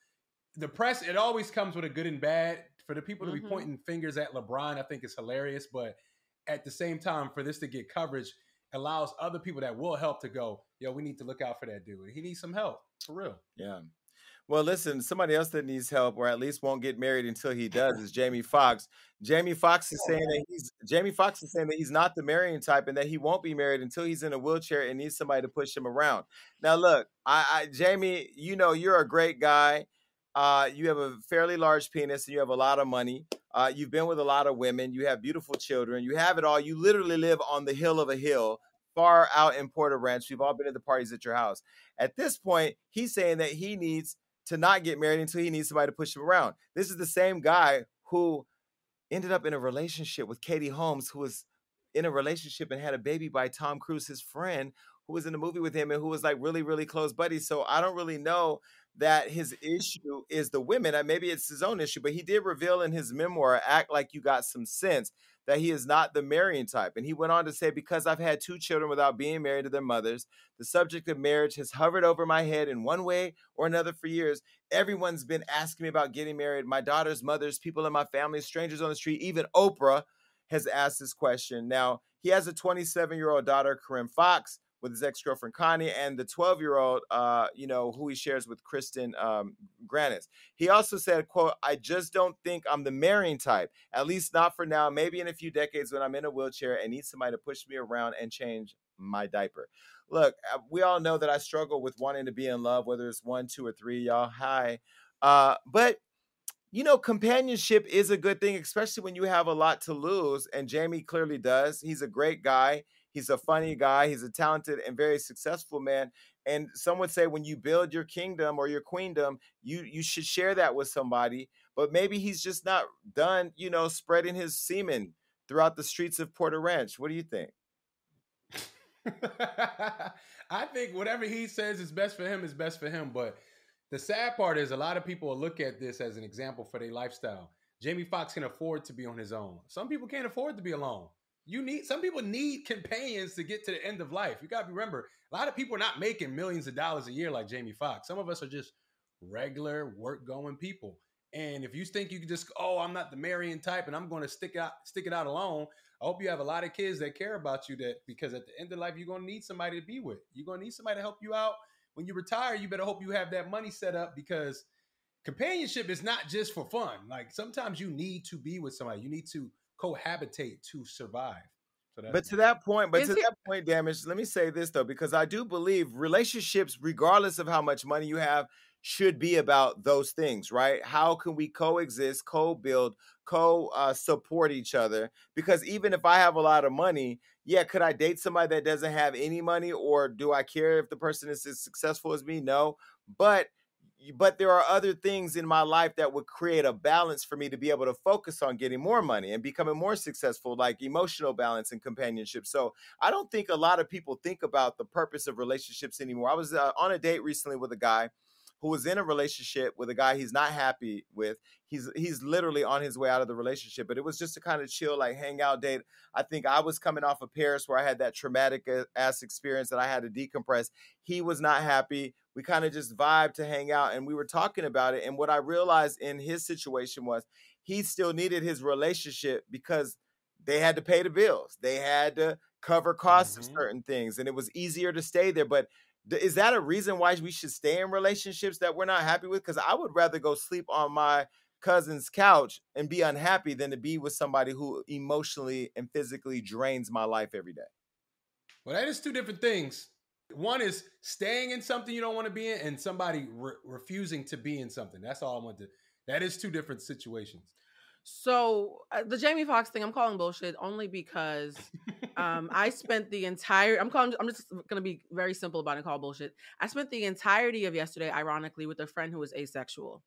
Speaker 2: the press, it always comes with a good and bad. For the people to be
Speaker 3: Mhm.
Speaker 2: pointing fingers at LeBron, I think it's hilarious, but at the same time, for this to get coverage allows other people that will help to go, yo, we need to look out for that dude. He needs some help for real.
Speaker 1: Yeah. Well, listen, somebody else that needs help, or at least won't get married until he does, is Jamie Foxx. Jamie Foxx is saying that he's Jamie Foxx is saying that he's not the marrying type, and that he won't be married until he's in a wheelchair and needs somebody to push him around. Now, look, I, I Jamie, you know you're a great guy. Uh, you have a fairly large penis, and you have a lot of money. Uh, you've been with a lot of women. You have beautiful children. You have it all. You literally live on the hill of a hill, far out in Porter Ranch. We've all been at the parties at your house. At this point, he's saying that he needs to not get married until he needs somebody to push him around. This is the same guy who ended up in a relationship with Katie Holmes, who was in a relationship and had a baby by Tom Cruise, his friend, who was in the movie with him and who was like really, really close buddies. So I don't really know that his issue is the women. Maybe it's his own issue, but he did reveal in his memoir, Act Like You Got Some Sense, that he is not the marrying type. And he went on to say, Because I've had two children without being married to their mothers, the subject of marriage has hovered over my head in one way or another for years. Everyone's been asking me about getting married. My daughter's mothers, people in my family, strangers on the street, even Oprah has asked this question. Now, he has a 27 year old daughter, Corinne Foxx, with his ex girlfriend Connie, and the 12 year old, uh, you know, who he shares with Kristin um, Grannis. He also said, "quote I just don't think I'm the marrying type. At least not for now. Maybe in a few decades when I'm in a wheelchair and need somebody to push me around and change my diaper." Look, uh, we all know that I struggle with wanting to be in love, whether it's one, two, or three. Y'all, hi. Uh, but you know, companionship is a good thing, especially when you have a lot to lose. And Jamie clearly does. He's a great guy. He's a funny guy. He's a talented and very successful man. And some would say when you build your kingdom or your queendom, you you should share that with somebody. but maybe he's just not done, you know, spreading his semen throughout the streets of Porter Ranch. What do you think?
Speaker 2: I think whatever he says is best for him is best for him. But the sad part is a lot of people look at this as an example for their lifestyle. Jamie Foxx can afford to be on his own. Some people can't afford to be alone. You need some people need companions to get to the end of life. You gotta remember, a lot of people are not making millions of dollars a year like Jamie Foxx. Some of us are just regular work going people. And if you think you can just, oh, I'm not the marrying type and I'm going to stick out, stick it out alone, I hope you have a lot of kids that care about you that because at the end of life, you're gonna need somebody to be with. You're gonna need somebody to help you out. When you retire, you better hope you have that money set up because companionship is not just for fun. Like sometimes you need to be with somebody. You need to cohabitate to survive.
Speaker 1: So but to that point, but Is to it- that point, damage. Let me say this though, because I do believe relationships, regardless of how much money you have, should be about those things, right? How can we coexist, co-build, co-support uh, each other? Because even if I have a lot of money, yeah, could I date somebody that doesn't have any money, or do I care if the person is as successful as me? No, but but there are other things in my life that would create a balance for me to be able to focus on getting more money and becoming more successful like emotional balance and companionship. So i don't think a lot of people think about the purpose of relationships anymore. I was uh, on a date recently with a guy who was in a relationship with a guy he's not happy with. He's he's literally on his way out of the relationship, but it was just a kind of chill, like hangout date. I think I was coming off of Paris where I had that traumatic ass experience that I had to decompress. He was not happy. We kind of just vibed to hang out and we were talking about it. And what I realized in his situation was he still needed his relationship because they had to pay the bills. They had to cover costs mm-hmm. of certain things and it was easier to stay there. But is that a reason why we should stay in relationships that we're not happy with? Because I would rather go sleep on my cousin's couch and be unhappy than to be with somebody who emotionally and physically drains my life every day.
Speaker 2: Well, that is two different things. One is staying in something you don't want to be in, and somebody re- refusing to be in something. That's all I want to. That is two different situations.
Speaker 3: So uh, the Jamie Foxx thing, I'm calling bullshit only because um, I spent the entire. I'm calling. I'm just gonna be very simple about it. Call bullshit. I spent the entirety of yesterday, ironically, with a friend who was asexual.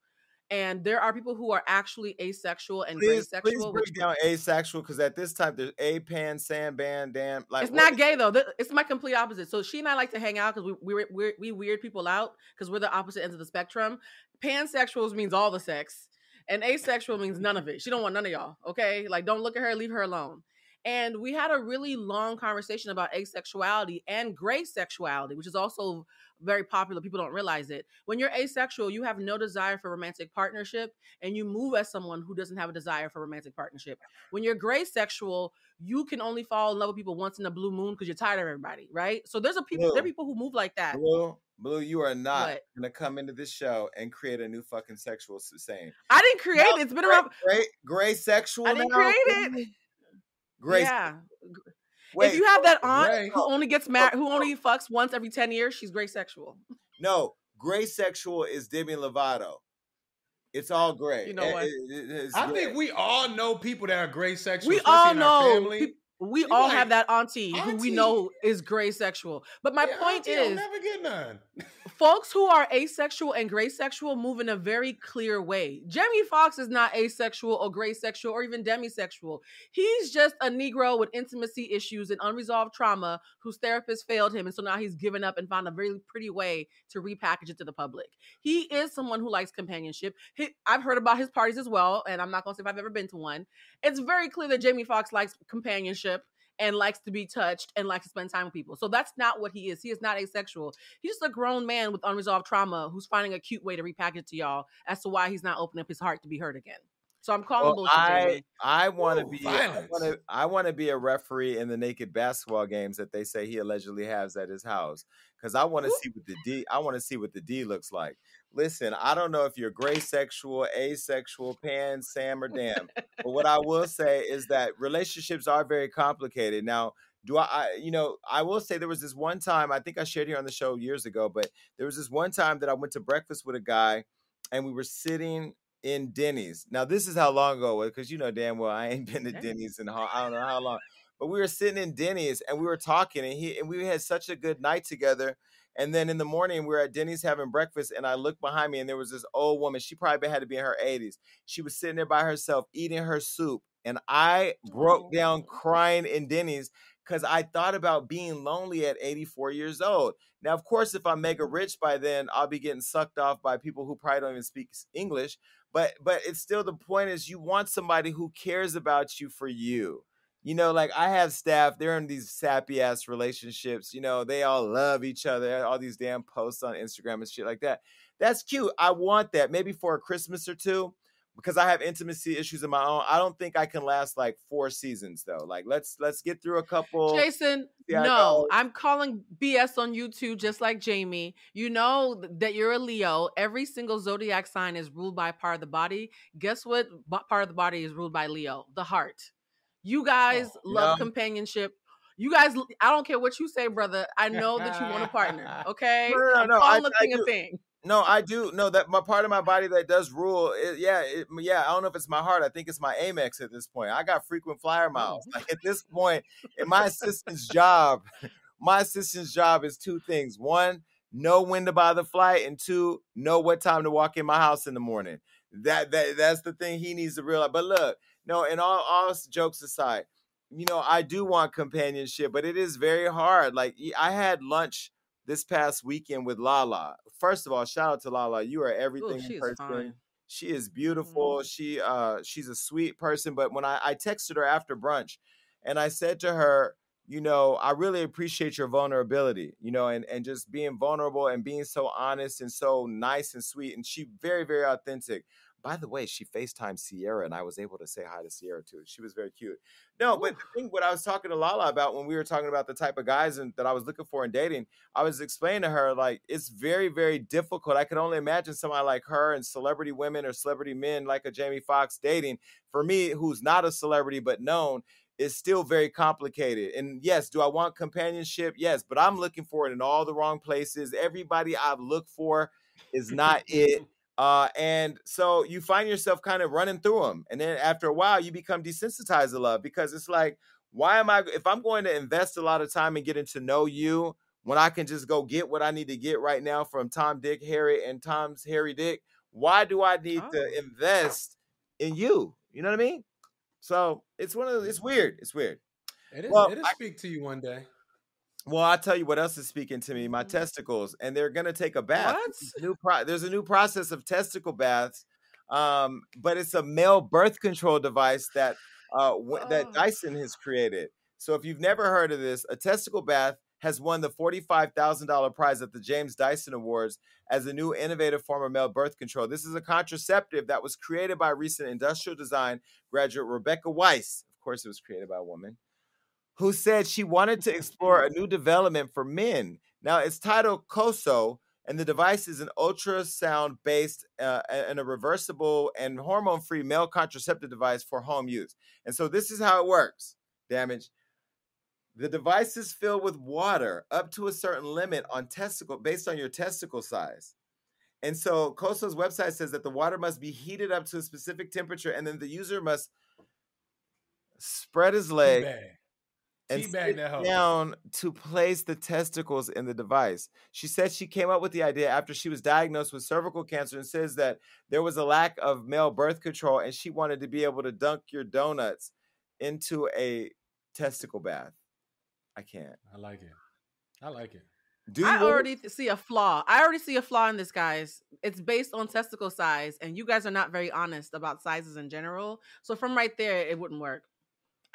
Speaker 3: And there are people who are actually asexual and please,
Speaker 1: sexual. Please break down asexual because at this time there's a pan, sand band, damn.
Speaker 3: Like it's not gay though. It's my complete opposite. So she and I like to hang out because we we we we weird people out because we're the opposite ends of the spectrum. Pansexuals means all the sex and asexual means none of it. She don't want none of y'all. Okay, like don't look at her, leave her alone. And we had a really long conversation about asexuality and gray sexuality, which is also very popular. People don't realize it. When you're asexual, you have no desire for romantic partnership and you move as someone who doesn't have a desire for romantic partnership. When you're gray sexual, you can only fall in love with people once in a blue moon because you're tired of everybody, right? So there's a people, there are people who move like that.
Speaker 1: Blue, Blue, you are not what? gonna come into this show and create a new fucking sexual saying.
Speaker 3: I didn't create no, it. It's been
Speaker 1: gray,
Speaker 3: around.
Speaker 1: Gray, gray sexual.
Speaker 3: I didn't now? create it. Gray. Yeah. Wait, if you have that aunt gray. who only gets oh, married, who oh. only fucks once every ten years, she's gray sexual.
Speaker 1: No, gray sexual is Demi Lovato. It's all gray.
Speaker 3: You know what? It,
Speaker 2: it, I gray. think we all know people that are gray sexual.
Speaker 3: We all know. We all like, have that auntie, auntie, who we know is gray sexual. But my yeah, point is,
Speaker 2: never get none.
Speaker 3: Folks who are asexual and gray sexual move in a very clear way. Jamie Foxx is not asexual or gray sexual or even demisexual. He's just a Negro with intimacy issues and unresolved trauma whose therapist failed him. And so now he's given up and found a very pretty way to repackage it to the public. He is someone who likes companionship. He, I've heard about his parties as well, and I'm not going to say if I've ever been to one. It's very clear that Jamie Foxx likes companionship and likes to be touched and likes to spend time with people. So that's not what he is. He is not asexual. He's just a grown man with unresolved trauma who's finding a cute way to repackage it to y'all as to why he's not opening up his heart to be heard again. So I'm calling well,
Speaker 1: I I want to be I want to I want to be a referee in the naked basketball games that they say he allegedly has at his house because I want to see what the D I want to see what the D looks like. Listen, I don't know if you're gray sexual, asexual, pan, Sam, or damn, but what I will say is that relationships are very complicated. Now, do I, I, you know i will say there was this one time i think i shared here on the show years ago but there was this one time that i went to breakfast with a guy and we were sitting in Denny's. Now this is how long ago it was because you know damn well I ain't been to Denny's in I don't know how long. But we were sitting in Denny's and we were talking and he and we had such a good night together. And then in the morning, we were at Denny's having breakfast, and I looked behind me, and there was this old woman. She probably had to be in her 80s. She was sitting there by herself eating her soup. And I broke down
Speaker 3: Oh.
Speaker 1: crying in Denny's because I thought about being lonely at 84 years old. Now, of course, if I'm mega mm-hmm. rich by then, I'll be getting sucked off by people who probably don't even speak English. But but it's still the point is you want somebody who cares about you for you. You know, like I have staff, they're in these sappy ass relationships. You know, they all love each other, all these damn posts on Instagram and shit like that. That's cute. I want that maybe for a Christmas or two because I have intimacy issues of my own. I don't think I can last like four seasons though. Like let's let's get through a couple.
Speaker 3: Jason, no. I'm calling BS on you too, just like Jamie. You know that you're a Leo. Every single zodiac sign is ruled by part of the body. Guess what part of the body is ruled by Leo? The heart. You guys
Speaker 2: Oh,
Speaker 3: love
Speaker 1: no.
Speaker 3: companionship. You guys, I don't care what you say, brother. I know that you want a partner. Okay,
Speaker 1: No, no, no, no, I-
Speaker 3: calling the
Speaker 1: I
Speaker 3: thing a thing.
Speaker 1: No, I do. No, that my part of my body that does rule. It, yeah, it, yeah. I don't know if it's my heart. I think it's my Amex at this point. I got frequent flyer miles. Like at this point, in my assistant's job, my assistant's job is two things: one, know when to buy the flight, and two, know what time to walk in my house in the morning. That that that's the thing he needs to realize. But look, no, and all all jokes aside, you know, I do want companionship, but it is very hard. Like I had lunch this past weekend with Lala. First of all, shout out to Lala. You are everything
Speaker 3: she
Speaker 1: in
Speaker 3: is
Speaker 1: person.
Speaker 3: fine.
Speaker 1: She is beautiful. She uh she's a sweet person. But when I, I texted her after brunch and I said to her, you know, I really appreciate your vulnerability, you know, and, and just being vulnerable and being so honest and so nice and sweet. And she very, very authentic. By the way, she FaceTimed Sierra and I was able to say hi to Sierra too. She was very cute. No, but
Speaker 3: Ooh.
Speaker 1: the thing what I was talking to Lala about when we were talking about the type of guys and that I was looking for in dating, I was explaining to her like it's very, very difficult. I could only imagine somebody like her and celebrity women or celebrity men like a Jamie Foxx dating. For me, who's not a celebrity but known, is still very complicated. And yes, do I want companionship? Yes, but I'm looking for it in all the wrong places. Everybody I've looked for is not it. Uh, and so you find yourself kind of running through them. And then after a while, you become desensitized to love because it's like, why am I, if I'm going to invest a lot of time in getting to know you, when I can just go get what I need to get right now from Tom, Dick, Harry, and Tom's Harry Dick, why do I need
Speaker 3: Oh.
Speaker 1: to invest in you? You know what I mean? So it's one of those, it's weird. It's weird.
Speaker 2: It is,
Speaker 1: Well,
Speaker 2: it'll
Speaker 1: I-
Speaker 2: speak to you one day.
Speaker 1: Well, I'll tell you what else is speaking to me. My
Speaker 3: Mhm.
Speaker 1: testicles, and they're gonna take a bath.
Speaker 3: What?
Speaker 1: New pro- there's a new process of testicle baths, um, but it's a male birth control device that uh, w- that
Speaker 3: Oh.
Speaker 1: Dyson has created. So if you've never heard of this, a testicle bath has won the forty-five thousand dollar prize at the James Dyson Awards as a new innovative form of male birth control. This is a contraceptive that was created by recent industrial design graduate Rebecca Weiss. Of course, it was created by a woman who said she wanted to explore a new development for men. Now, it's titled COSO, and the device is an ultrasound based uh, and a reversible and hormone free male contraceptive device for home use. And so, this is how it works damage. The device is filled with water up to a certain limit on testicle based on your testicle size. And so COSO's website says that the water must be heated up to a specific temperature, and then the user must spread his leg. And sit down to place the testicles in the device. She said she came up with the idea after she was diagnosed with cervical cancer and says that there was a lack of male birth control and she wanted to be able to dunk your donuts into a testicle bath. I can't.
Speaker 2: I like it. I like it.
Speaker 1: Do you
Speaker 3: I already th- see a flaw. I already see a flaw in this, guys. It's based on testicle size, and you guys are not very honest about sizes in general. So from right there, it wouldn't work.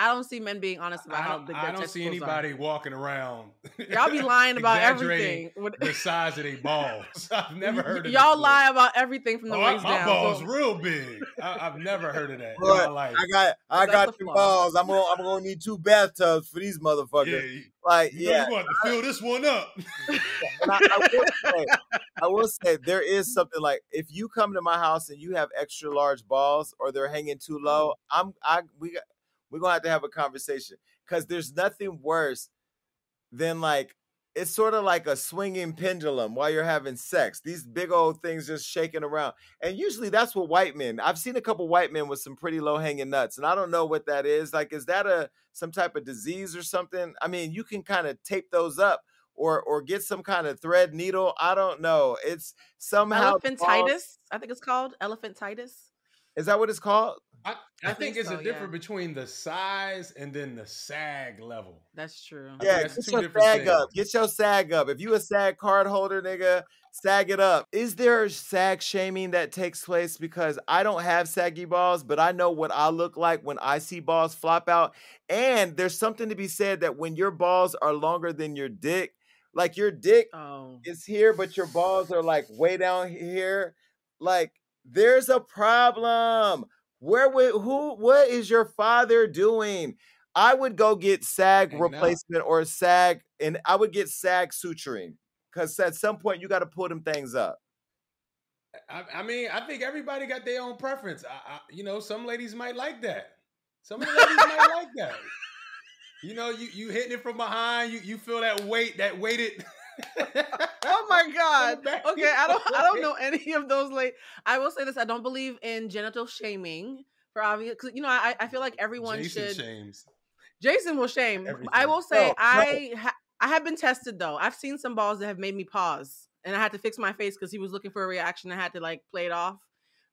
Speaker 3: I don't see men being honest about
Speaker 2: I
Speaker 3: how
Speaker 2: don't,
Speaker 3: big
Speaker 2: I don't see
Speaker 3: testicles
Speaker 2: anybody walking around.
Speaker 3: Y'all be lying about everything.
Speaker 2: The size of their balls. I've never heard of this
Speaker 3: Y'all
Speaker 2: before.
Speaker 3: lie about everything from the
Speaker 2: Oh, I-
Speaker 3: waist
Speaker 2: my
Speaker 3: down.
Speaker 2: balls
Speaker 3: so-
Speaker 2: real big. I, I've never heard of that in
Speaker 1: Look,
Speaker 2: my life.
Speaker 1: I got I
Speaker 3: That's
Speaker 1: got
Speaker 3: a
Speaker 1: two balls. I'm gonna I'm gonna need two bathtubs for these motherfuckers.
Speaker 2: yeah, you,
Speaker 1: Like
Speaker 2: you know
Speaker 1: yeah,
Speaker 2: you're going to fill this one up.
Speaker 1: I, I will say, I will say there is something like if you come to my house and you have extra large balls or they're hanging too low, I'm I we got we're gonna have to have a conversation because there's nothing worse than like it's sort of like a swinging pendulum while you're having sex. These big old things just shaking around, and usually that's what white men. I've seen a couple white men with some pretty low hanging nuts, and I don't know what that is. Like, is that a some type of disease or something? I mean, you can kind of tape those up or or get some kind of thread needle. I don't know. It's somehow
Speaker 3: Elephantitis, I think it's called elephantitis.
Speaker 1: Is that what it's called?
Speaker 2: I, I,
Speaker 3: I
Speaker 2: think,
Speaker 3: think
Speaker 2: it's
Speaker 3: so,
Speaker 2: a
Speaker 3: yeah.
Speaker 2: difference between the size and then the sag level.
Speaker 3: That's true.
Speaker 2: I
Speaker 1: Yeah,
Speaker 2: that's
Speaker 1: get your
Speaker 2: different
Speaker 1: sag up. Get your sag up. If you a sag card holder, nigga, sag it up. Is there sag shaming that takes place? Because I don't have saggy balls, but I know what I look like when I see balls flop out. And there's something to be said that when your balls are longer than your dick, like your dick
Speaker 3: Oh,
Speaker 1: is here, but your balls are like way down here. Like there's a problem. Where would who? What is your father doing? I would go get SAG replacement or SAG, and I would get SAG suturing because at some point you got to pull them things up.
Speaker 2: I, I mean, I think everybody got their own preference. I, I, you know, some ladies might like that. Some ladies might like that. You know, you you hitting it from behind. You you feel that weight, that weighted.
Speaker 3: oh my god. Okay, I don't I don't know any of those late. I will say this, I don't believe in genital shaming for obvious cuz you know, I I feel like everyone
Speaker 2: Jason
Speaker 3: should
Speaker 2: shames.
Speaker 3: Jason will shame. I will say
Speaker 1: No, no.
Speaker 3: I ha- I have been tested though. I've seen some balls that have made me pause and I had to fix my face cuz he was looking for a reaction. I had to like play it off.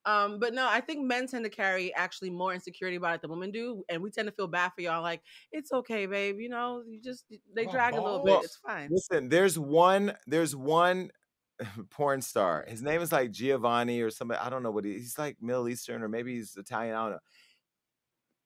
Speaker 3: Um, but no, I think men tend to carry actually more insecurity about it than women do, and we tend to feel bad for y'all. Like it's okay, babe. You know, you just they
Speaker 2: Oh,
Speaker 3: drag a little bit. It's fine.
Speaker 1: Listen, there's one, there's one porn star. His name is like Giovanni or somebody. I don't know what he, he's like Middle Eastern or maybe he's Italian. I don't know.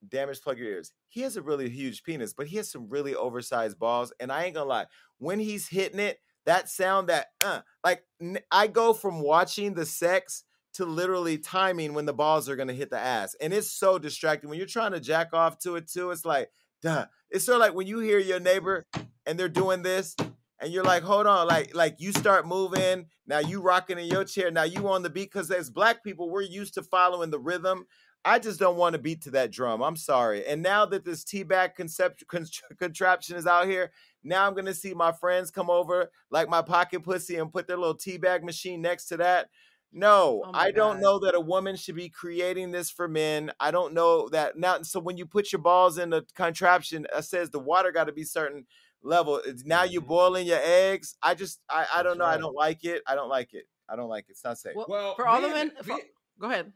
Speaker 1: Damage, plug your ears. He has a really huge penis, but he has some really oversized balls. And I ain't gonna lie, when he's hitting it, that sound that uh, like n- I go from watching the sex to literally timing when the balls are gonna hit the ass, and it's so distracting when you're trying to jack off to it too. It's like, duh. It's sort of like when you hear your neighbor and they're doing this, and you're like, hold on, like like you start moving. Now you rocking in your chair. Now you on the beat because as black people, we're used to following the rhythm. I just don't want to beat to that drum. I'm sorry. And now that this teabag concept con- contraption is out here, now I'm gonna see my friends come over like my pocket pussy and put their little teabag machine next to that. No,
Speaker 3: Oh
Speaker 1: I don't
Speaker 3: God.
Speaker 1: know that a woman should be creating this for men. I don't know that now. So when you put your balls in the contraption, it says the water got to be certain level. It's- Now you're
Speaker 2: Mhm.
Speaker 1: boiling your eggs. I just, I, I don't
Speaker 2: That's
Speaker 1: know. I don't like it. I don't like it. I don't like it. It's not safe.
Speaker 3: Well,
Speaker 2: Well,
Speaker 3: for all the
Speaker 2: being
Speaker 3: men, for-
Speaker 2: being-
Speaker 3: go ahead.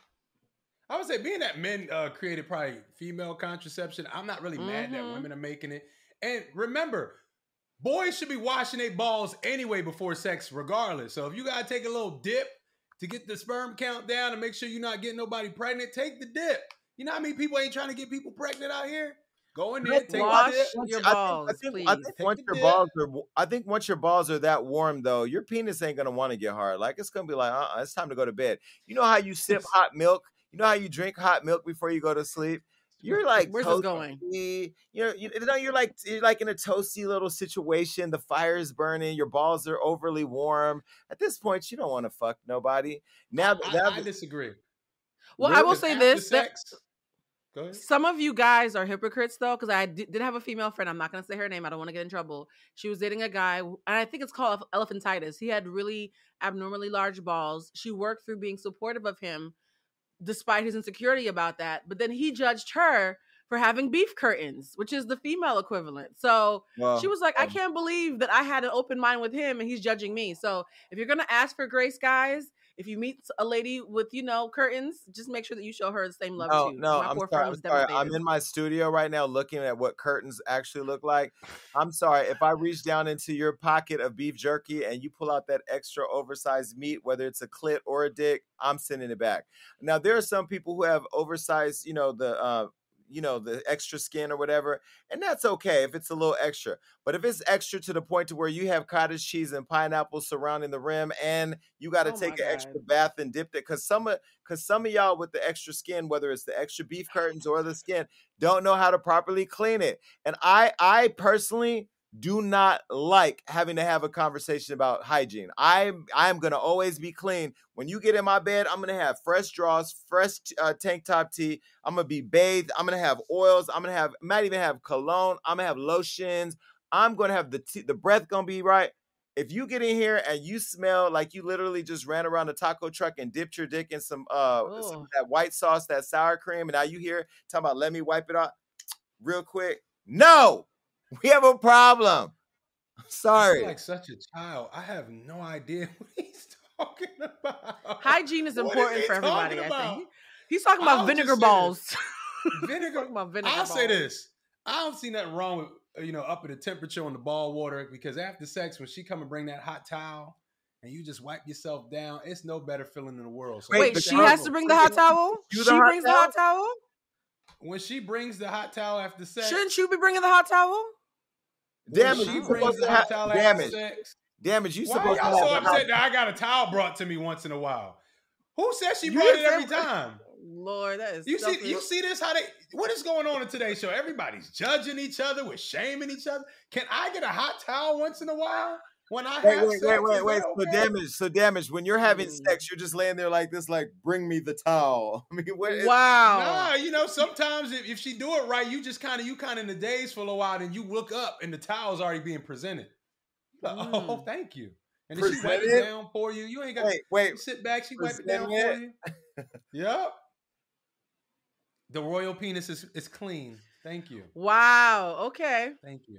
Speaker 2: I would say being that men uh, created probably female contraception, I'm not really mad that
Speaker 3: Mhm.
Speaker 2: women are making it. And remember, boys should be washing their balls anyway before sex, regardless. So if you gotta take a little dip to get the sperm count down and make sure you're not getting nobody pregnant, take the dip. You know how many people ain't trying to get people pregnant out here? Go in there, take
Speaker 3: Wash
Speaker 2: the dip.
Speaker 1: Once-
Speaker 3: your
Speaker 1: I think-
Speaker 3: balls,
Speaker 1: I think, I think once your
Speaker 2: dip.
Speaker 1: balls are, w- I think once your balls are that warm though, your penis ain't gonna want to get hard. Like it's gonna be like, uh, uh it's time to go to bed. You know how you sip hot milk? You know how you drink hot milk before you go to sleep? You're like,
Speaker 3: Where's this going?
Speaker 1: toasty. You know, you, you know, you're like, you're like in a toasty little situation. The fire's burning. Your balls are overly warm. At this point, you don't want to fuck nobody. Now,
Speaker 2: I,
Speaker 1: now
Speaker 2: I disagree.
Speaker 3: Well, I will say this: that
Speaker 2: Go ahead.
Speaker 3: some of you guys are hypocrites though, because I did, did have a female friend. I'm not going to say her name. I don't want to get in trouble. She was dating a guy, and I think it's called elephantitis. He had really abnormally large balls. She worked through being supportive of him, despite his insecurity about that. But then he judged her for having beef curtains, which is the female equivalent. So
Speaker 1: well,
Speaker 3: she was like, I can't believe that I had an open mind with him and he's judging me. So if you're gonna ask for grace, guys, if you meet a lady with, you know, curtains, just make sure that you show her the same love
Speaker 1: No,
Speaker 3: too.
Speaker 1: no,
Speaker 3: My
Speaker 1: I'm sorry. I'm sorry. I'm in my studio right now looking at what curtains actually look like. I'm sorry. If I reach down into your pocket of beef jerky and you pull out that extra oversized meat, whether it's a clit or a dick, I'm sending it back. Now, there are some people who have oversized, you know, the, uh, you know, the extra skin or whatever, and that's okay if it's a little extra. But if it's extra to the point to where you have cottage cheese and pineapple surrounding the rim, and you got to
Speaker 3: Oh
Speaker 1: take an extra bath and dip it, because some of because some of y'all with the extra skin, whether it's the extra beef curtains or the skin, don't know how to properly clean it. And I, I personally do not like having to have a conversation about hygiene. I, I'm gonna always be clean. When you get in my bed, I'm gonna have fresh drawers, fresh uh, tank top tee. I'm gonna be bathed. I'm gonna have oils. I'm gonna have, might even have cologne. I'm gonna have lotions. I'm gonna have the the breath gonna be right. If you get in here and you smell like you literally just ran around a taco truck and dipped your dick in some uh some of that white sauce, that sour cream, and now you here talking about let me wipe it off real quick. No, we have a problem. Sorry.
Speaker 2: like such a child. I have no idea what he's talking about.
Speaker 3: Hygiene is important
Speaker 2: he
Speaker 3: for everybody.
Speaker 2: talking
Speaker 3: I think he's talking about vinegar balls.
Speaker 2: Vinegar.
Speaker 3: talking about vinegar
Speaker 2: I'll say this: I don't see nothing wrong with uh, you know upping the temperature on the ball water because after sex, when she come and bring that hot towel and you just wipe yourself down, it's no better feeling in the world. So
Speaker 1: Wait,
Speaker 3: Wait, she has to bring the hot towel. She
Speaker 1: the hot
Speaker 3: brings the hot towel.
Speaker 2: when she brings the hot towel after sex,
Speaker 3: Shouldn't you be bringing the hot towel?
Speaker 2: When
Speaker 1: Damage. You
Speaker 2: brings
Speaker 1: supposed to have
Speaker 2: towel
Speaker 1: damage. Damage. You
Speaker 2: Why
Speaker 1: supposed to
Speaker 2: y'all so
Speaker 1: have the hot-
Speaker 2: upset that I got a towel brought to me once in a while? Who says she
Speaker 1: You
Speaker 2: brought it every time?
Speaker 3: Lord, that is
Speaker 2: You see, you see this? How they? What is going on in today's show? Everybody's judging each other, with shaming each other. Can I get a hot towel once in a while when I
Speaker 1: Wait,
Speaker 2: have
Speaker 1: wait,
Speaker 2: sex?
Speaker 1: wait, wait, wait. So
Speaker 2: okay?
Speaker 1: damage. So damage. When you're having
Speaker 3: Mm.
Speaker 1: sex, you're just laying there like this, like, bring me the towel. I mean, what is,
Speaker 3: Wow.
Speaker 2: Nah, you know, sometimes if, if she do it right, you just kind of you kind of in the daze for a little while, and you look up and the towel's already being presented. Like, Oh,
Speaker 3: Mm.
Speaker 2: thank you. And then she wipe it down for you. You ain't got
Speaker 1: wait, wait.
Speaker 2: sit back. She wipe it down for you. yep. The royal penis is, is clean. Thank you.
Speaker 3: Wow. Okay.
Speaker 2: Thank you.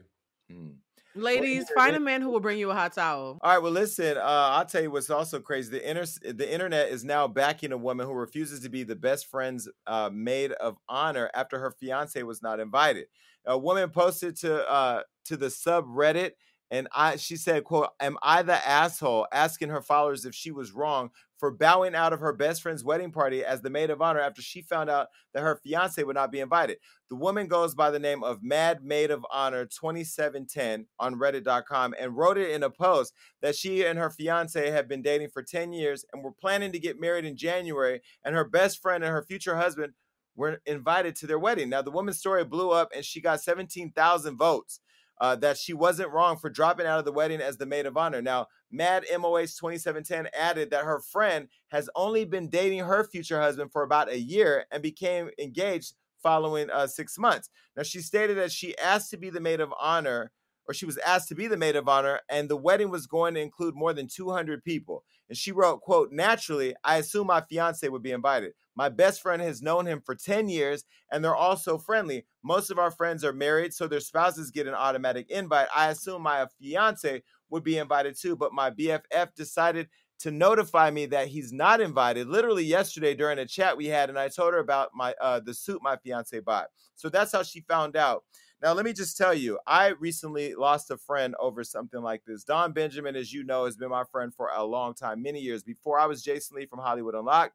Speaker 3: Ladies, find a man who will bring you a hot towel.
Speaker 1: All right, well, listen. Uh, I'll tell you what's also crazy. The inter- the internet is now backing a woman who refuses to be the best friend's uh, maid of honor after her fiance was not invited. A woman posted to uh, to the subreddit, and I she said, "quote Am I the asshole?" Asking her followers if she was wrong for bowing out of her best friend's wedding party as the maid of honor after she found out that her fiance would not be invited. The woman goes by the name of Mad Maid of Honor 2710 on Reddit.com and wrote it in a post that she and her fiance have been dating for 10 years and were planning to get married in January, and her best friend and her future husband were invited to their wedding. Now, the woman's story blew up and she got 17,000 votes. Uh, that she wasn't wrong for dropping out of the wedding as the maid of honor. Now, Mad MOH 2710 added that her friend has only been dating her future husband for about a year and became engaged following uh, six months. Now, she stated that she asked to be the maid of honor, or she was asked to be the maid of honor, and the wedding was going to include more than 200 people. And she wrote, quote, naturally, I assume my fiance would be invited. My best friend has known him for 10 years, and they're all so friendly. Most of our friends are married, so their spouses get an automatic invite. I assume my fiance would be invited too, but my BFF decided to notify me that he's not invited literally yesterday during a chat we had and I told her about my uh the suit my fiance bought. So that's how she found out. Now let me just tell you, I recently lost a friend over something like this. Don Benjamin as you know has been my friend for a long time, many years before I was Jason Lee from Hollywood Unlocked.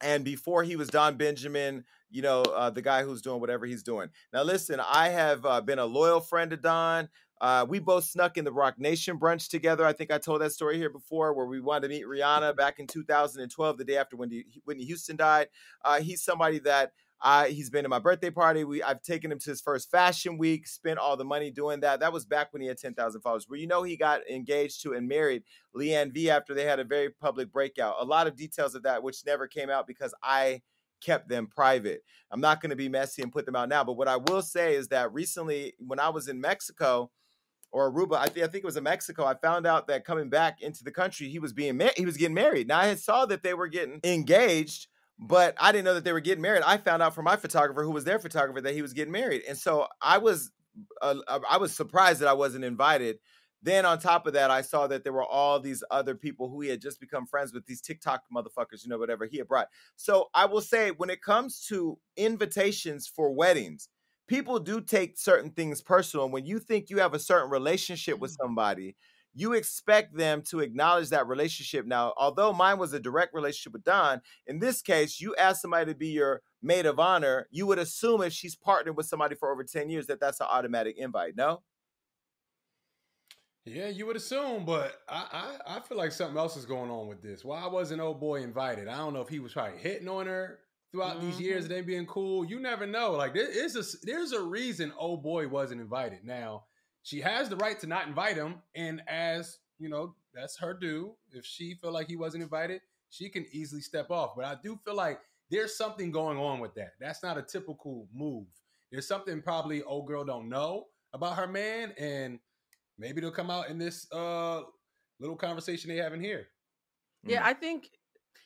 Speaker 1: And before he was Don Benjamin, you know, uh, the guy who's doing whatever he's doing. Now, listen, I have uh, been a loyal friend to Don. Uh, we both snuck in the Roc Nation brunch together. I think I told that story here before, where we wanted to meet Rihanna back in 2012, the day after Whitney, Whitney Houston died. Uh, he's somebody that He's been to my birthday party. We I've taken him to his first fashion week, spent all the money doing that. That was back when he had 10,000 followers. Where you know he got engaged to and married Leanne V after they had a very public breakout. A lot of details of that which never came out because I kept them private. I'm not going to be messy and put them out now, but what I will say is that recently when I was in Mexico, or Aruba. I, th- I think it was in Mexico. I found out that coming back into the country, he was being ma- he was getting married. Now I had saw that they were getting engaged, but I didn't know that they were getting married. I found out from my photographer, who was their photographer, that he was getting married, and so I was uh, I was surprised that I wasn't invited. Then on top of that, I saw that there were all these other people who he had just become friends with, these TikTok motherfuckers, you know, whatever he had brought. So I will say, when it comes to invitations for weddings, people do take certain things personal. When you think you have a certain relationship with somebody, you expect them to acknowledge that relationship. Now, although mine was a direct relationship with Don, in this case, you ask somebody to be your maid of honor, you would assume if she's partnered with somebody for over 10 years that that's an automatic invite, no?
Speaker 2: Yeah, you would assume, but I, I I feel like something else is going on with this. Why wasn't old boy invited? I don't know if he was probably hitting on her throughout these years
Speaker 3: and
Speaker 2: of them being cool. You never know. Like there is a there's a reason old boy wasn't invited. Now she has the right to not invite him, and as you know, that's her due. If she feel like he wasn't invited, she can easily step off. But I do feel like there's something going on with that. That's not a typical move. There's something probably old girl don't know about her man, and maybe they'll come out in this uh little conversation they have in here.
Speaker 3: Yeah,
Speaker 1: Mm.
Speaker 3: I think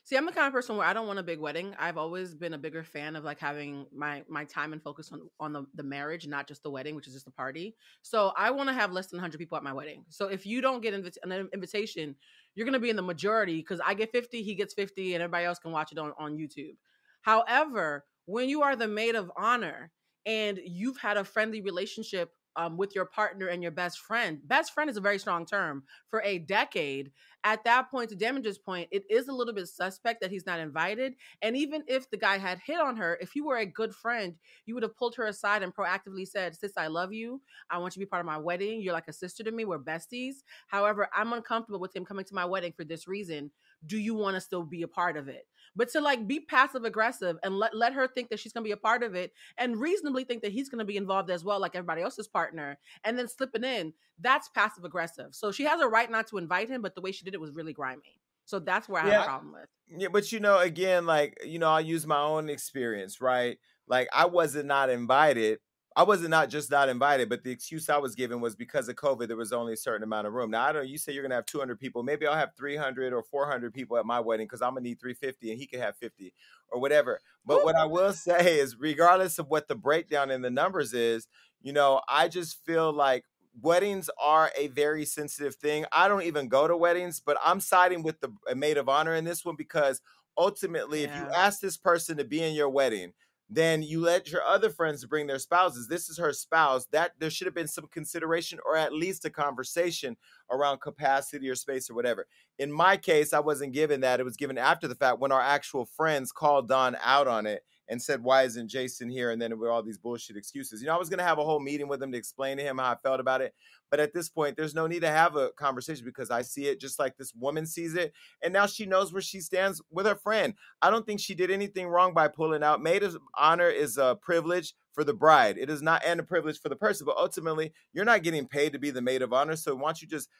Speaker 3: See, I'm the kind of person where I don't want a big wedding. I've always been a bigger fan of like having my my time and focus on on the, the marriage, not just the wedding, which is just a party. So I want to have less than 100 people at my wedding. So if you don't get invi- an invitation, you're going to be in the majority because I get 50, he gets 50, and everybody else can watch it on, on YouTube. However, when you are the maid of honor and you've had a friendly relationship um, with your partner and your best friend. Best friend is a very strong term for a decade. At that point, to Damage's point, it is a little bit suspect that he's not invited. And even if the guy had hit on her, if you were a good friend, you would have pulled her aside and proactively said, Sis, I love you. I want you to be part of my wedding. You're like a sister to me. We're besties. However, I'm uncomfortable with him coming to my wedding for this reason. Do you want to still be a part of it? But to like be passive aggressive and let, let her think that she's going to be a part of it and reasonably think that he's going to be involved as well, like everybody else's partner, and then slipping in, that's passive aggressive. So she has a right not to invite him, but the way she did it was really grimy. So that's where I yeah. have a problem with.
Speaker 1: Yeah, but you know, again, like, you know, I use my own experience, right? Like I wasn't not invited, I wasn't not just not invited, but the excuse I was given was because of COVID, there was only a certain amount of room. Now, I don't know, you say you're to have 200 people. Maybe I'll have 300 or 400 people at my wedding because I'm to need 350 and he could have 50 or whatever. But what I will say is, regardless of what the breakdown in the numbers is, you know, I just feel like weddings are a very sensitive thing. I don't even go to weddings, but I'm siding with the maid of honor in this one because ultimately, yeah. if you ask this person to be in your wedding, then you let your other friends bring their spouses. This is her spouse. That there should have been some consideration or at least a conversation around capacity or space or whatever. In my case, I wasn't given that. It was given after the fact when our actual friends called Don out on it and said, Why isn't Jason here? And then with all these bullshit excuses. You know, I was going to have a whole meeting with him to explain to him how I felt about it. But at this point, there's no need to have a conversation because I see it just like this woman sees it. And now she knows where she stands with her friend. I don't think she did anything wrong by pulling out. Maid of honor is a privilege for the bride. It is not and a privilege for the person, but ultimately you're not getting paid to be the maid of honor. So why don't you just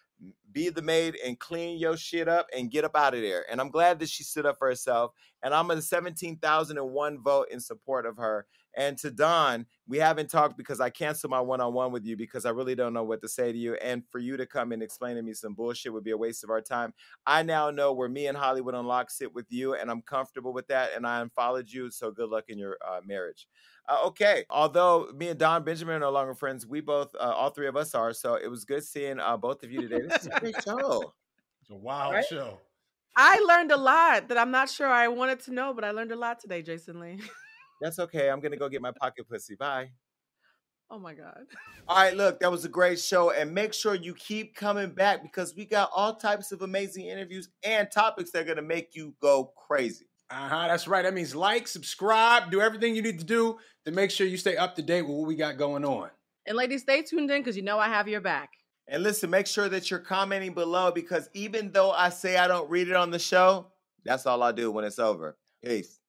Speaker 1: be the maid and clean your shit up and get up out of there? And I'm glad that she stood up for herself. And I'm a 17,001 vote in support of her. And to Don, we haven't talked because I canceled my one on one with you because I really don't know what to say to you. And for you to come and explain to me some bullshit would be a waste of our time. I now know where me and Hollywood Unlock sit with you, and I'm comfortable with that. And I unfollowed you. So good luck in your uh, marriage. Uh, okay. Although me and Don Benjamin are no longer friends, we both, uh, all three of us are. So it was good seeing uh, both of you today. This is a great show.
Speaker 2: It's a wild right? show.
Speaker 3: I learned a lot that I'm not sure I wanted to know, but I learned a lot today, Jason Lee.
Speaker 1: That's okay. I'm gonna go get my pocket pussy. Bye.
Speaker 3: Oh my God.
Speaker 1: All right, look, that was a great show. And make sure you keep coming back because we got all types of amazing interviews and topics that are going to make you go crazy.
Speaker 2: Uh huh. That's right. That means like, subscribe, do everything you need to do to make sure you stay up to date with what we got going on.
Speaker 3: And ladies, stay tuned in because you know I have your back.
Speaker 1: And listen, make sure that you're commenting below because even though I say I don't read it on the show, that's all I do when it's over. Peace.